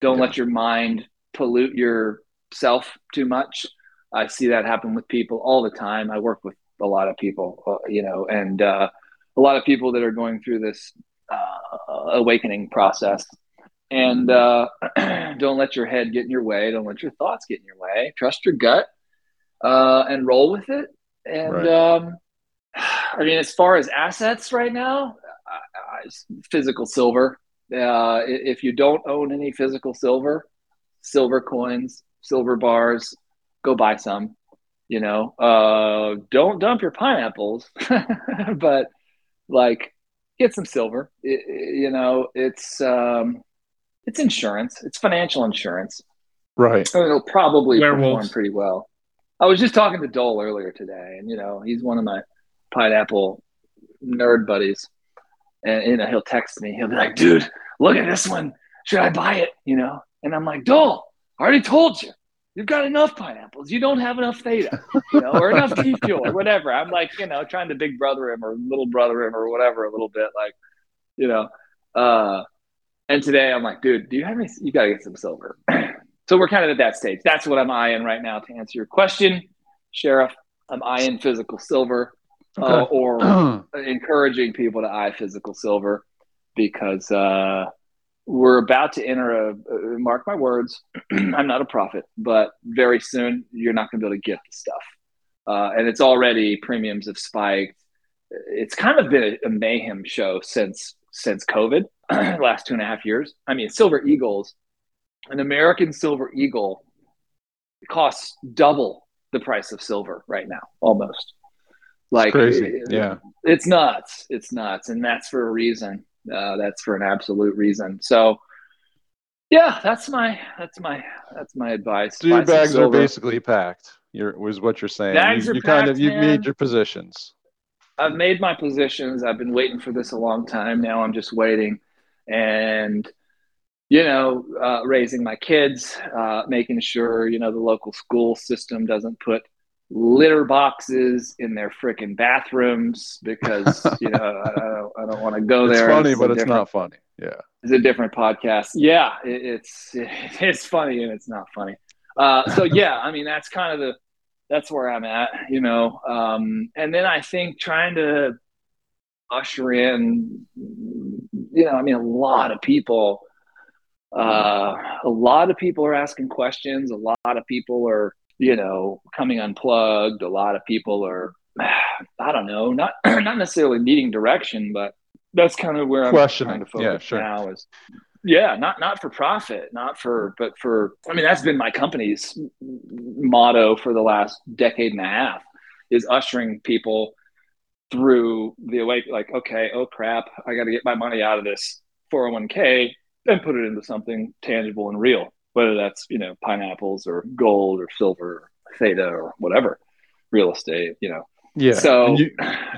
Don't Yeah. let your mind pollute yourself too much. I see that happen with people all the time. I work with a lot of people, uh, you know, and uh, a lot of people that are going through this uh, awakening process. And uh, don't let your head get in your way. Don't let your thoughts get in your way. Trust your gut uh, and roll with it. And Right. um, I mean, as far as assets right now, physical silver. Uh, if you don't own any physical silver, silver coins, silver bars, go buy some. You know, uh, don't dump your pineapples, but like get some silver. I- I- you know, it's um, it's insurance. It's financial insurance. Right. And it'll probably perform pretty well. I was just talking to Dole earlier today, and you know, he's one of my pineapple nerd buddies. And you know, he'll text me. He'll be like, "Dude, look at this one. Should I buy it?" You know, and I'm like, "Dole, I already told you. You've got enough pineapples. You don't have enough theta, you know, or enough T fuel or whatever." I'm like, you know, trying to big brother him or little brother him or whatever a little bit, like, you know. Uh, and today I'm like, dude, do you have any? You got to get some silver. so we're kind of at that stage. That's what I'm eyeing right now to answer your question, Sheriff. I'm eyeing physical silver uh, or encouraging people to eye physical silver because uh, we're about to enter a, uh, mark my words, I'm not a prophet, but very soon you're not going to be able to get the stuff. Uh, and it's already premiums have spiked. It's kind of been a, a mayhem show since since COVID, last two and a half years. I mean, Silver Eagles, an American Silver Eagle costs double the price of silver right now, almost. Like Crazy. Yeah. it's nuts. It's nuts, and that's for a reason. Uh, that's for an absolute reason. So, yeah, that's my that's my that's my advice. So your bags are basically packed. You're was what you're saying. Bags you, are you kind of packed, you've man. made your positions. I've made my positions. I've been waiting for this a long time. Now I'm just waiting, and you know, uh, raising my kids, uh, making sure you know the local school system doesn't put litter boxes in their freaking bathrooms because you know I, I don't, I don't want to go there. It's funny, a but it's not funny. Yeah. It's a different podcast. Yeah, it, it's it's funny and it's not funny. Uh, so yeah, I mean that's kind of the that's where I'm at, you know. Um, and then I think trying to usher in, you know, I mean a lot of people, uh, a lot of people are asking questions. A lot of people are, you know, coming unplugged. A lot of people are, I don't know, not not necessarily needing direction, but that's kind of where I'm trying to focus Yeah, sure. now is yeah not not for profit not for but for i mean that's been my company's motto for the last decade and a half is ushering people through the awake like okay oh crap i got to get my money out of this 401k and put it into something tangible and real whether that's you know pineapples or gold or silver or theta or whatever real estate you know Yeah. so you,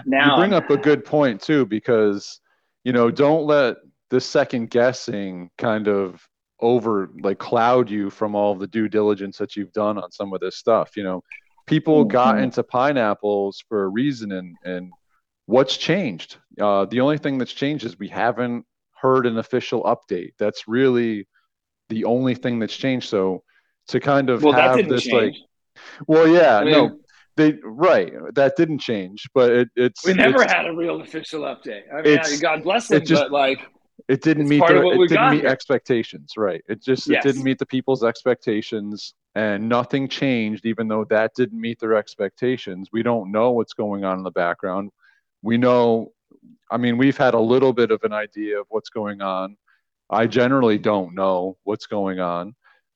now you bring up a good point too, because you know, don't let the second guessing kind of over like cloud you from all the due diligence that you've done on some of this stuff. You know, people got Mhm. into pineapples for a reason, and and what's changed? Uh, the only thing that's changed is we haven't heard an official update. That's really the only thing that's changed. So to kind of well have this like, well, yeah, I mean, no, they right, that didn't change, but it, it's we never it's- had a real official update i mean god bless them it just- but like it didn't meet part of their, what it didn't meet here. expectations right it just Yes. it didn't meet the people's expectations and nothing changed even though that didn't meet their expectations we don't know what's going on in the background we know i mean we've had a little bit of an idea of what's going on i generally don't know what's going on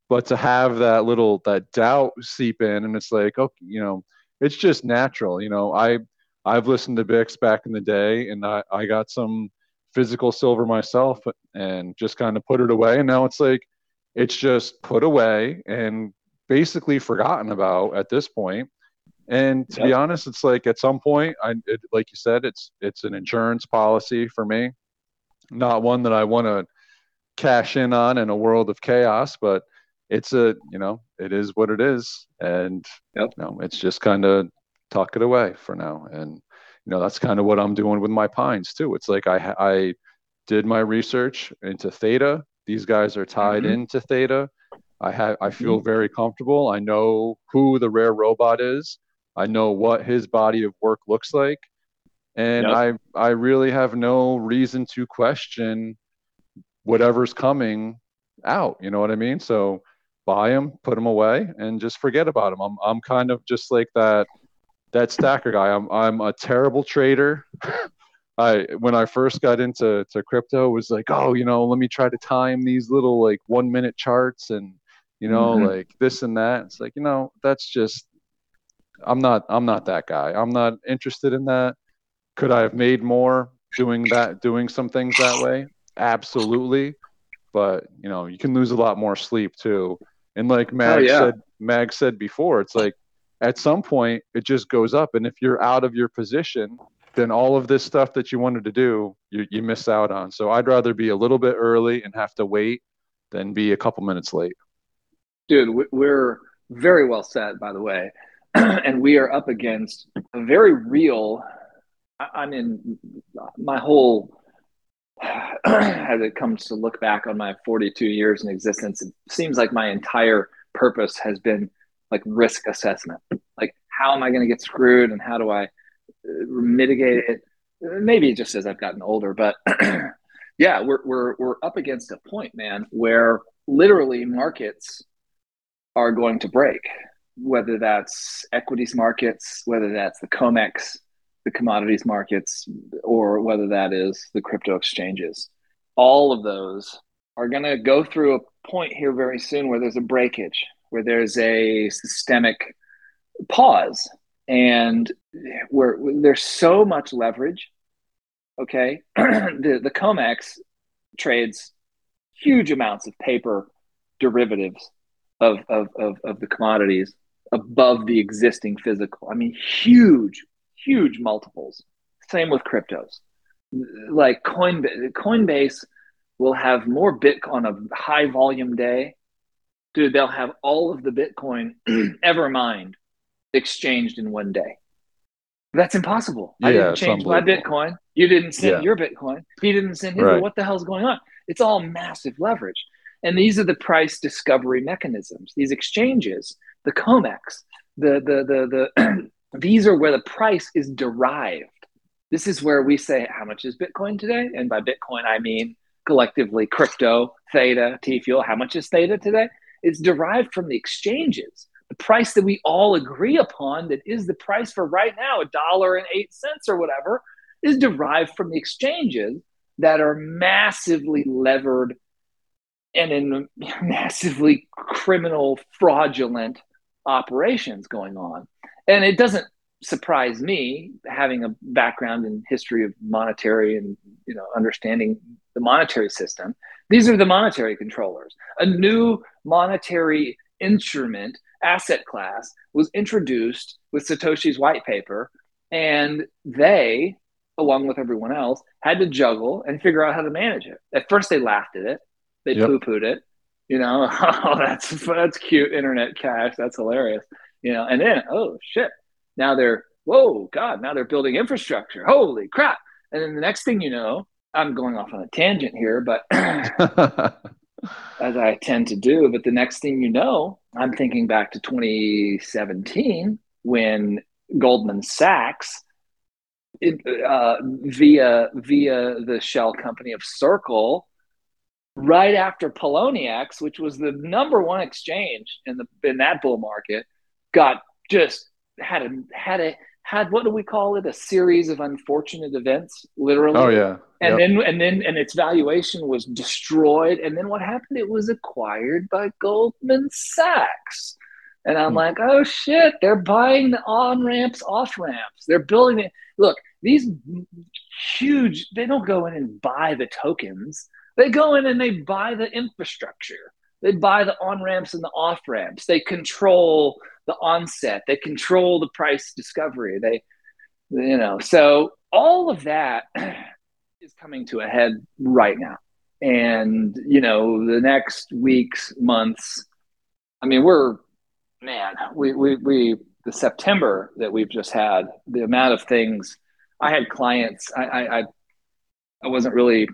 but to have that little that doubt seep in and it's like okay you know it's just natural you know i i've listened to bix back in the day and i i got some physical silver myself and just kind of put it away. And now it's like it's just put away and basically forgotten about at this point. and to be honest it's like at some point i it, like you said it's it's an insurance policy for me. Not one that i want to cash in on in a world of chaos but it's a you know it is what it is. And Yep. you know it's just kind of tuck it away for now. And you know that's kind of what i'm doing with my pines too. It's like i i did my research into theta. These guys are tied Mhm. into theta. I have i feel very comfortable. I know who the rare robot is. I know what his body of work looks like. And Yep. i i really have no reason to question whatever's coming out you know what i mean so buy them put them away and just forget about them i'm i'm kind of just like that that stacker guy i'm i'm a terrible trader I when I first got into to crypto it was like, oh, you know, let me try to time these little like one minute charts and you know, Mhm. like this and that. It's like, you know, that's just I'm not I'm not that guy. I'm not interested in that. Could I have made more doing that doing some things that way? Absolutely. But, you know, you can lose a lot more sleep too. And like oh, Mag yeah. said Mag said before, it's like at some point it just goes up and if you're out of your position then all of this stuff that you wanted to do, you, you miss out on. So I'd rather be a little bit early and have to wait than be a couple minutes late. dude we- we're very well said by the way and we are up against a very real i mean my whole as it comes to look back on my 42 years in existence it seems like my entire purpose has been like risk assessment. Like how am i going to get screwed and how do i uh, mitigate it? Maybe just as i've gotten older but yeah we're, we're we're up against a point man where literally markets are going to break, whether that's equities markets, whether that's the COMEX, the commodities markets, or whether that is the crypto exchanges. All of those are going to go through a point here very soon where there's a breakage, where there's a systemic pause, and where there's so much leverage. Okay, the the COMEX trades huge amounts of paper derivatives of, of, of, of the commodities above the existing physical. I mean, huge, huge multiples. Same with cryptos. Like Coinbase, Coinbase will have more Bitcoin on a high volume day. Dude, they'll have all of the Bitcoin ever mined exchanged in one day. That's impossible. I didn't change my. Bitcoin. You didn't send Yeah. your Bitcoin. He didn't send his. Right. What the hell's going on? It's all massive leverage. And these are the price discovery mechanisms. These exchanges, the COMEX, the the the the these are where the price is derived. This is where we say how much is Bitcoin today, and by Bitcoin I mean collectively crypto, Theta, T Fuel. How much is Theta today? It's derived from the exchanges. The price that we all agree upon, that is the price for right now, a dollar and eight cents or whatever, is derived from the exchanges that are massively levered and in massively criminal, fraudulent operations going on. And it doesn't surprise me having a background in history of monetary and you know understanding the monetary system these are the monetary controllers a new monetary instrument asset class was introduced with satoshi's white paper and they along with everyone else had to juggle and figure out how to manage it at first they laughed at it they Yep. poo-pooed it you know oh that's that's cute internet cash that's hilarious. You know and then oh shit. Now they're whoa god now they're building infrastructure. Holy crap. And then the next thing you know i'm going off on a tangent here but as i tend to do but the next thing you know i'm thinking back to 2017 when goldman sachs it, uh, via via the shell company of circle right after Poloniex, which was the number one exchange in the in that bull market, got just had a had a had what do we call it? A series of unfortunate events, literally. oh yeah. And Yep. then and then and its valuation was destroyed. And then what happened? It was acquired by Goldman Sachs. And I'm Hmm. like, oh shit, they're buying the on ramps, off ramps. They're building it. Look, these huge, they don't go in and buy the tokens. They go in and they buy the infrastructure. They buy the on ramps and the off ramps. They control the onset. They control the price discovery. They, you know, so all of that is coming to a head right now. And, you know, the next weeks, months, I mean, we're, man, we, we, we, the September that we've just had, the amount of things I had clients, I, I, I, I wasn't really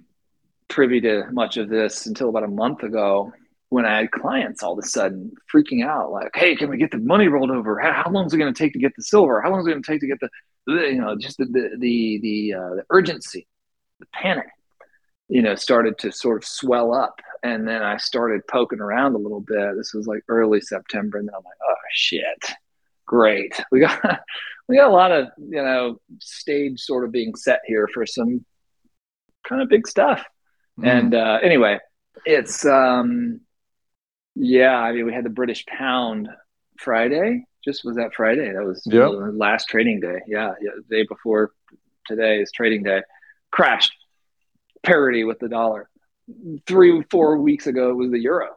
privy to much of this until about a month ago when I had clients all of a sudden freaking out, like, "Hey, can we get the money rolled over? How, how long is it going to take to get the silver? How long is it going to take to get the, you know, just the the the the, uh, the urgency, the panic, you know, started to sort of swell up, and then I started poking around a little bit. This was like early September, and then I'm like, "Oh shit, great, we got." We got a lot of, you know, stage sort of being set here for some kind of big stuff. Mm. And uh, anyway, it's um, yeah. I mean, we had the British pound Friday. Just was that Friday? That was Yep. the last trading day. Yeah, yeah. The day before today is trading day. Crashed parity with the dollar. Three, four weeks ago, it was the euro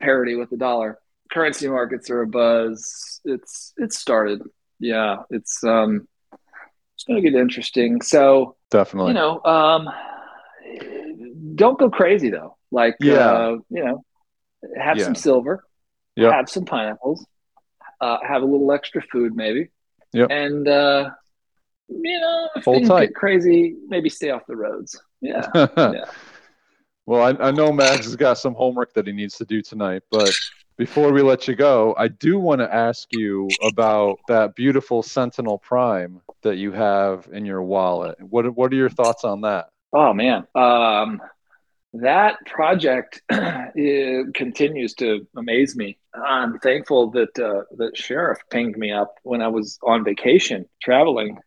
parity with the dollar. Currency markets are a buzz. It's it's started. Yeah, it's um, it's going to get interesting. So Definitely. you know, um, don't go crazy though. Like, Yeah. uh, you know, have Yeah. some silver, Yep. have some pineapples, uh, have a little extra food maybe, Yep. and uh, you know, if Hold things tight. get crazy, maybe stay off the roads. Yeah, yeah. Well, I, I know Max has got some homework that he needs to do tonight, but before we let you go, I do want to ask you about that beautiful Sentinel Prime that you have in your wallet. What What are your thoughts on that? Oh man, um, that project continues to amaze me. I'm thankful that uh, that sheriff pinged me up when I was on vacation traveling.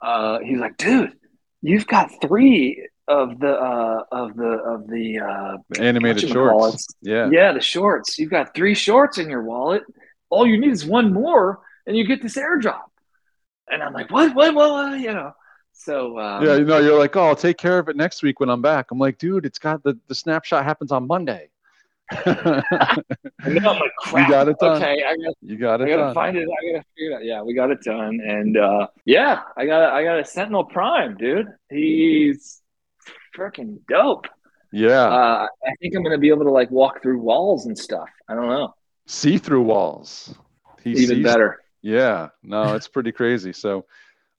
Uh, he's like, "Dude, you've got three of the uh, of the of the uh, Animated shorts. Yeah. yeah the shorts. You've got three shorts in your wallet. All you need is one more, and you get this airdrop." And I'm like, "What? What? What? what? You know." So um, Yeah, you know, you're like, oh, I'll take care of it next week when I'm back. I'm like, dude, it's got the, the snapshot happens on Monday. I I'm like, crap. got it done. Okay, I got you got I it gotta done. find it. I gotta figure it out. Yeah, we got it done, and uh, yeah, I got I got a Sentinel Prime, dude. He's freaking dope. Yeah. Uh, I think I'm gonna be able to like walk through walls and stuff. I don't know. See through walls. He Even sees- better. Yeah. No, it's pretty crazy. So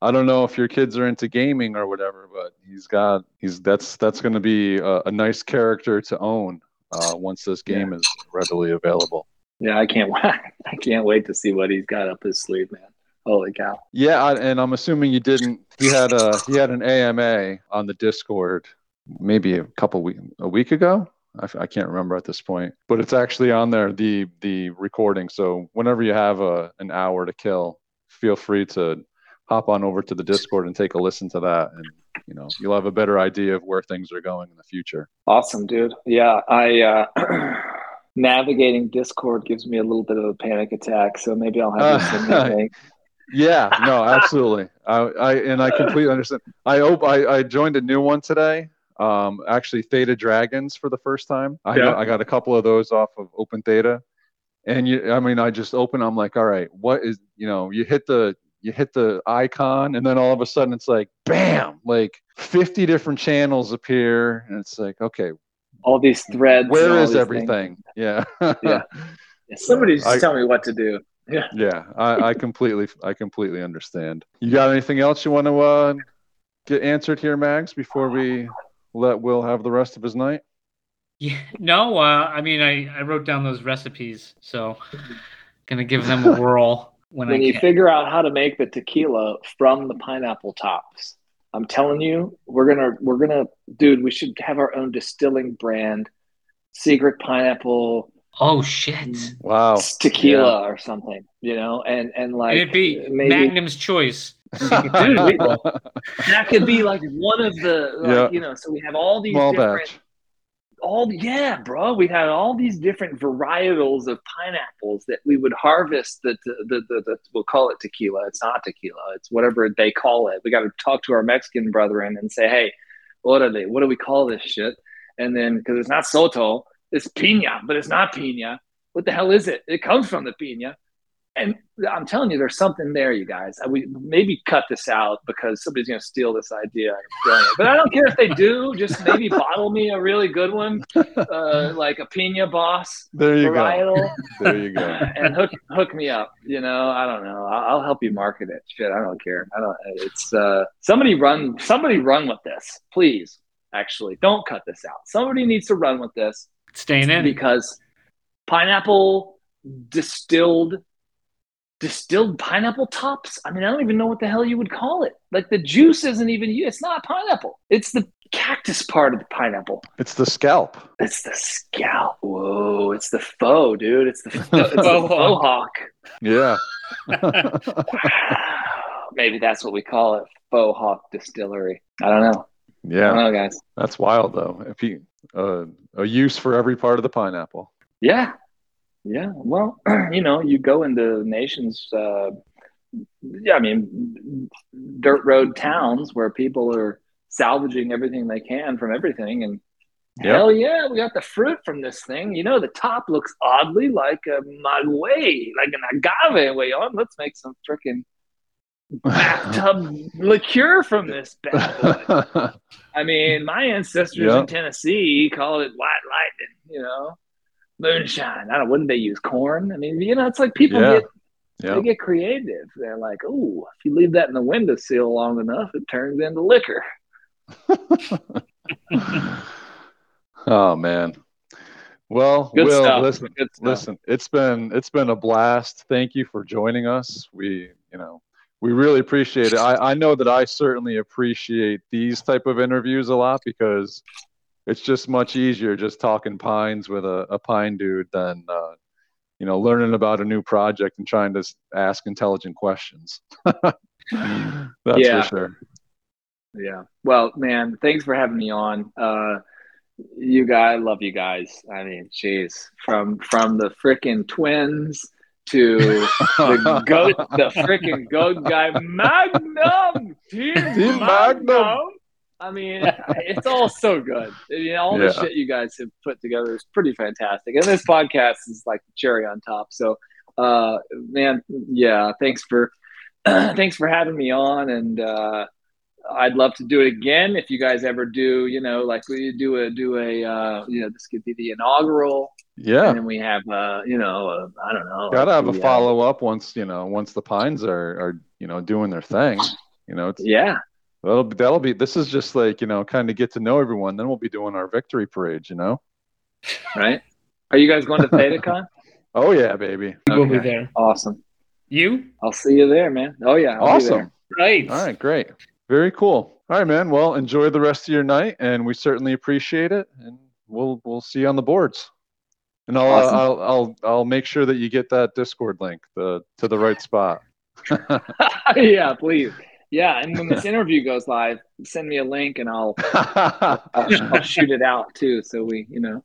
I don't know if your kids are into gaming or whatever, but he's got he's that's that's going to be a, a nice character to own uh, once this game is readily available. Yeah, I can't wait. I can't wait to see what he's got up his sleeve, man. Holy cow! Yeah, I, and I'm assuming you didn't. He had a he had an AMA on the Discord maybe a couple week a week ago. I can't remember at this point, but it's actually on there the the recording. So whenever you have a an hour to kill, feel free to hop on over to the Discord and take a listen to that, and you know you'll have a better idea of where things are going in the future. Awesome, dude. Yeah, I uh, navigating Discord gives me a little bit of a panic attack, so maybe I'll have you send me a link. Yeah, no, absolutely. I, I and I completely understand. I hope I, I joined a new one today. Um, actually, Theta Dragons for the first time. I Yeah. I got a couple of those off of OpenTheta, and you, I mean, I just open. I'm like, all right, what is you know? You hit the you hit the icon, and then all of a sudden it's like, bam! Like 50 different channels appear, and it's like, okay, All these threads. where is where all is these everything? Yeah. Yeah. things. Somebody just I- tell me what to do. Yeah. yeah I, I completely i completely understand you got anything else you want to uh, get answered here mags before we let will have the rest of his night Yeah, no, uh, I mean, I, I wrote down those recipes, so gonna give them a whirl when, when I you can. figure out how to make the tequila from the pineapple tops i'm telling you we're gonna we're gonna dude we should have our own distilling brand secret pineapple oh shit! Mm, wow tequila or something you know and and like it'd be maybe Magnum's choice? dude we, that could be like one of the like, Yeah. you know so we have all these small different batch all yeah bro we had all these different varietals of pineapples that we would harvest the the, the, the, the we'll call it tequila. It's not tequila. It's whatever they call it. We got to talk to our mexican brethren and say hey what are they what do we call this shit? And then because it's not soto it's pina but it's not pina what the hell is it? It comes from the pina and i'm telling you there's something there you guys. We maybe cut this out because somebody's going to steal this idea but i don't care if they do just maybe bottle me a really good one uh, like a pina boss there you go. there you go. and hook hook me up you know? I don't know. I'll, I'll help you market it. Shit i don't care. I don't it's uh somebody run somebody run with this please actually. Don't cut this out. Somebody needs to run with this. Staying in. because pineapple distilled distilled pineapple tops? I mean i don't even know what the hell you would call it. Like the juice isn't even you. It's not pineapple. It's the cactus part of the pineapple. It's the scalp. It's the scalp. Whoa it's the faux dude. It's the, it's the Faux faux hawk. Yeah. Maybe that's what we call it faux hawk distillery. I don't know. I don't yeah know guys. That's wild though. If he uh, a use for every part of the pineapple. Yeah, yeah. Well, you know, you go into nations. Uh, yeah, I mean, dirt road towns where people are salvaging everything they can from everything, and Yep. hell yeah, we got the fruit from this thing. You know, the top looks oddly like a maguey, like an agave. Way on, let's make some freaking bathtub liqueur from this bad boy. I mean, my ancestors Yeah. in Tennessee called it white lightning, you know, moonshine. I don't. Wouldn't they use corn? I mean, you know, it's like people Yeah. get yeah they get creative. They're like, oh, if you leave that in the windowsill long enough, it turns into liquor. oh man well Good will stuff. listen listen it's been it's been a blast thank you for joining us we you know we really appreciate it i i know that i certainly appreciate these type of interviews a lot because it's just much easier just talking pines with a, a pine dude than uh you know learning about a new project and trying to ask intelligent questions that's Yeah. for sure Yeah. Well, man, thanks for having me on. Uh, you guys, I love you guys. I mean, jeez, from from the freaking twins to the goat, the freaking goat guy, Magnum, Team, Team Magnum. I mean, it's all so good. You know, all the shit you guys have put together is pretty fantastic, and this podcast is like the cherry on top. So, uh, man, yeah, thanks for thanks for having me on, and uh, I'd love to do it again if you guys ever do. You know, like we do a do a uh, you know this could be the inaugural, yeah. And then we have uh, you know uh, I don't know, gotta like have a the, uh, follow up once you know once the pines are are you know doing their thing. You know it's yeah, that'll be that'll be this is just like you know kind of get to know everyone then we'll be doing our victory parade you know right. Are you guys going to ThetaCon? oh yeah baby We'll be there. awesome. You? I'll see you there, man. Oh yeah, I'll awesome. Right. all right great very cool all right man well enjoy the rest of your night and we certainly appreciate it and we'll we'll see you on the boards and I'll, Awesome. I'll I'll I'll make sure that you get that Discord link the to the right spot. yeah, please. Yeah, and when this interview goes live, send me a link and I'll I'll, I'll shoot it out too. So we, you know,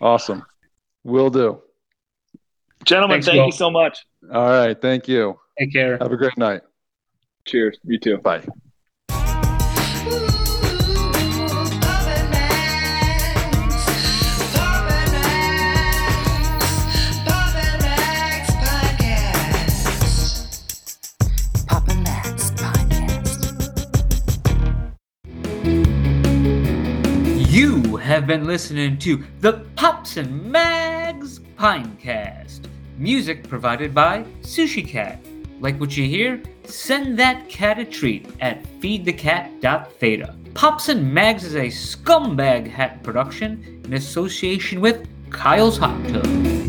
awesome. Will do. gentlemen, Thanks, thank Will. you so much. All right. Thank you. Take care. Have a great night. Cheers. You too. Bye. Have been listening to the Pops and Mags Pinecast. Music provided by Sushi Cat. Like what you hear? Send that cat a treat at feedthecat.theta. Pops and Mags is a scumbag hat production in association with Kyle's Hot Tub.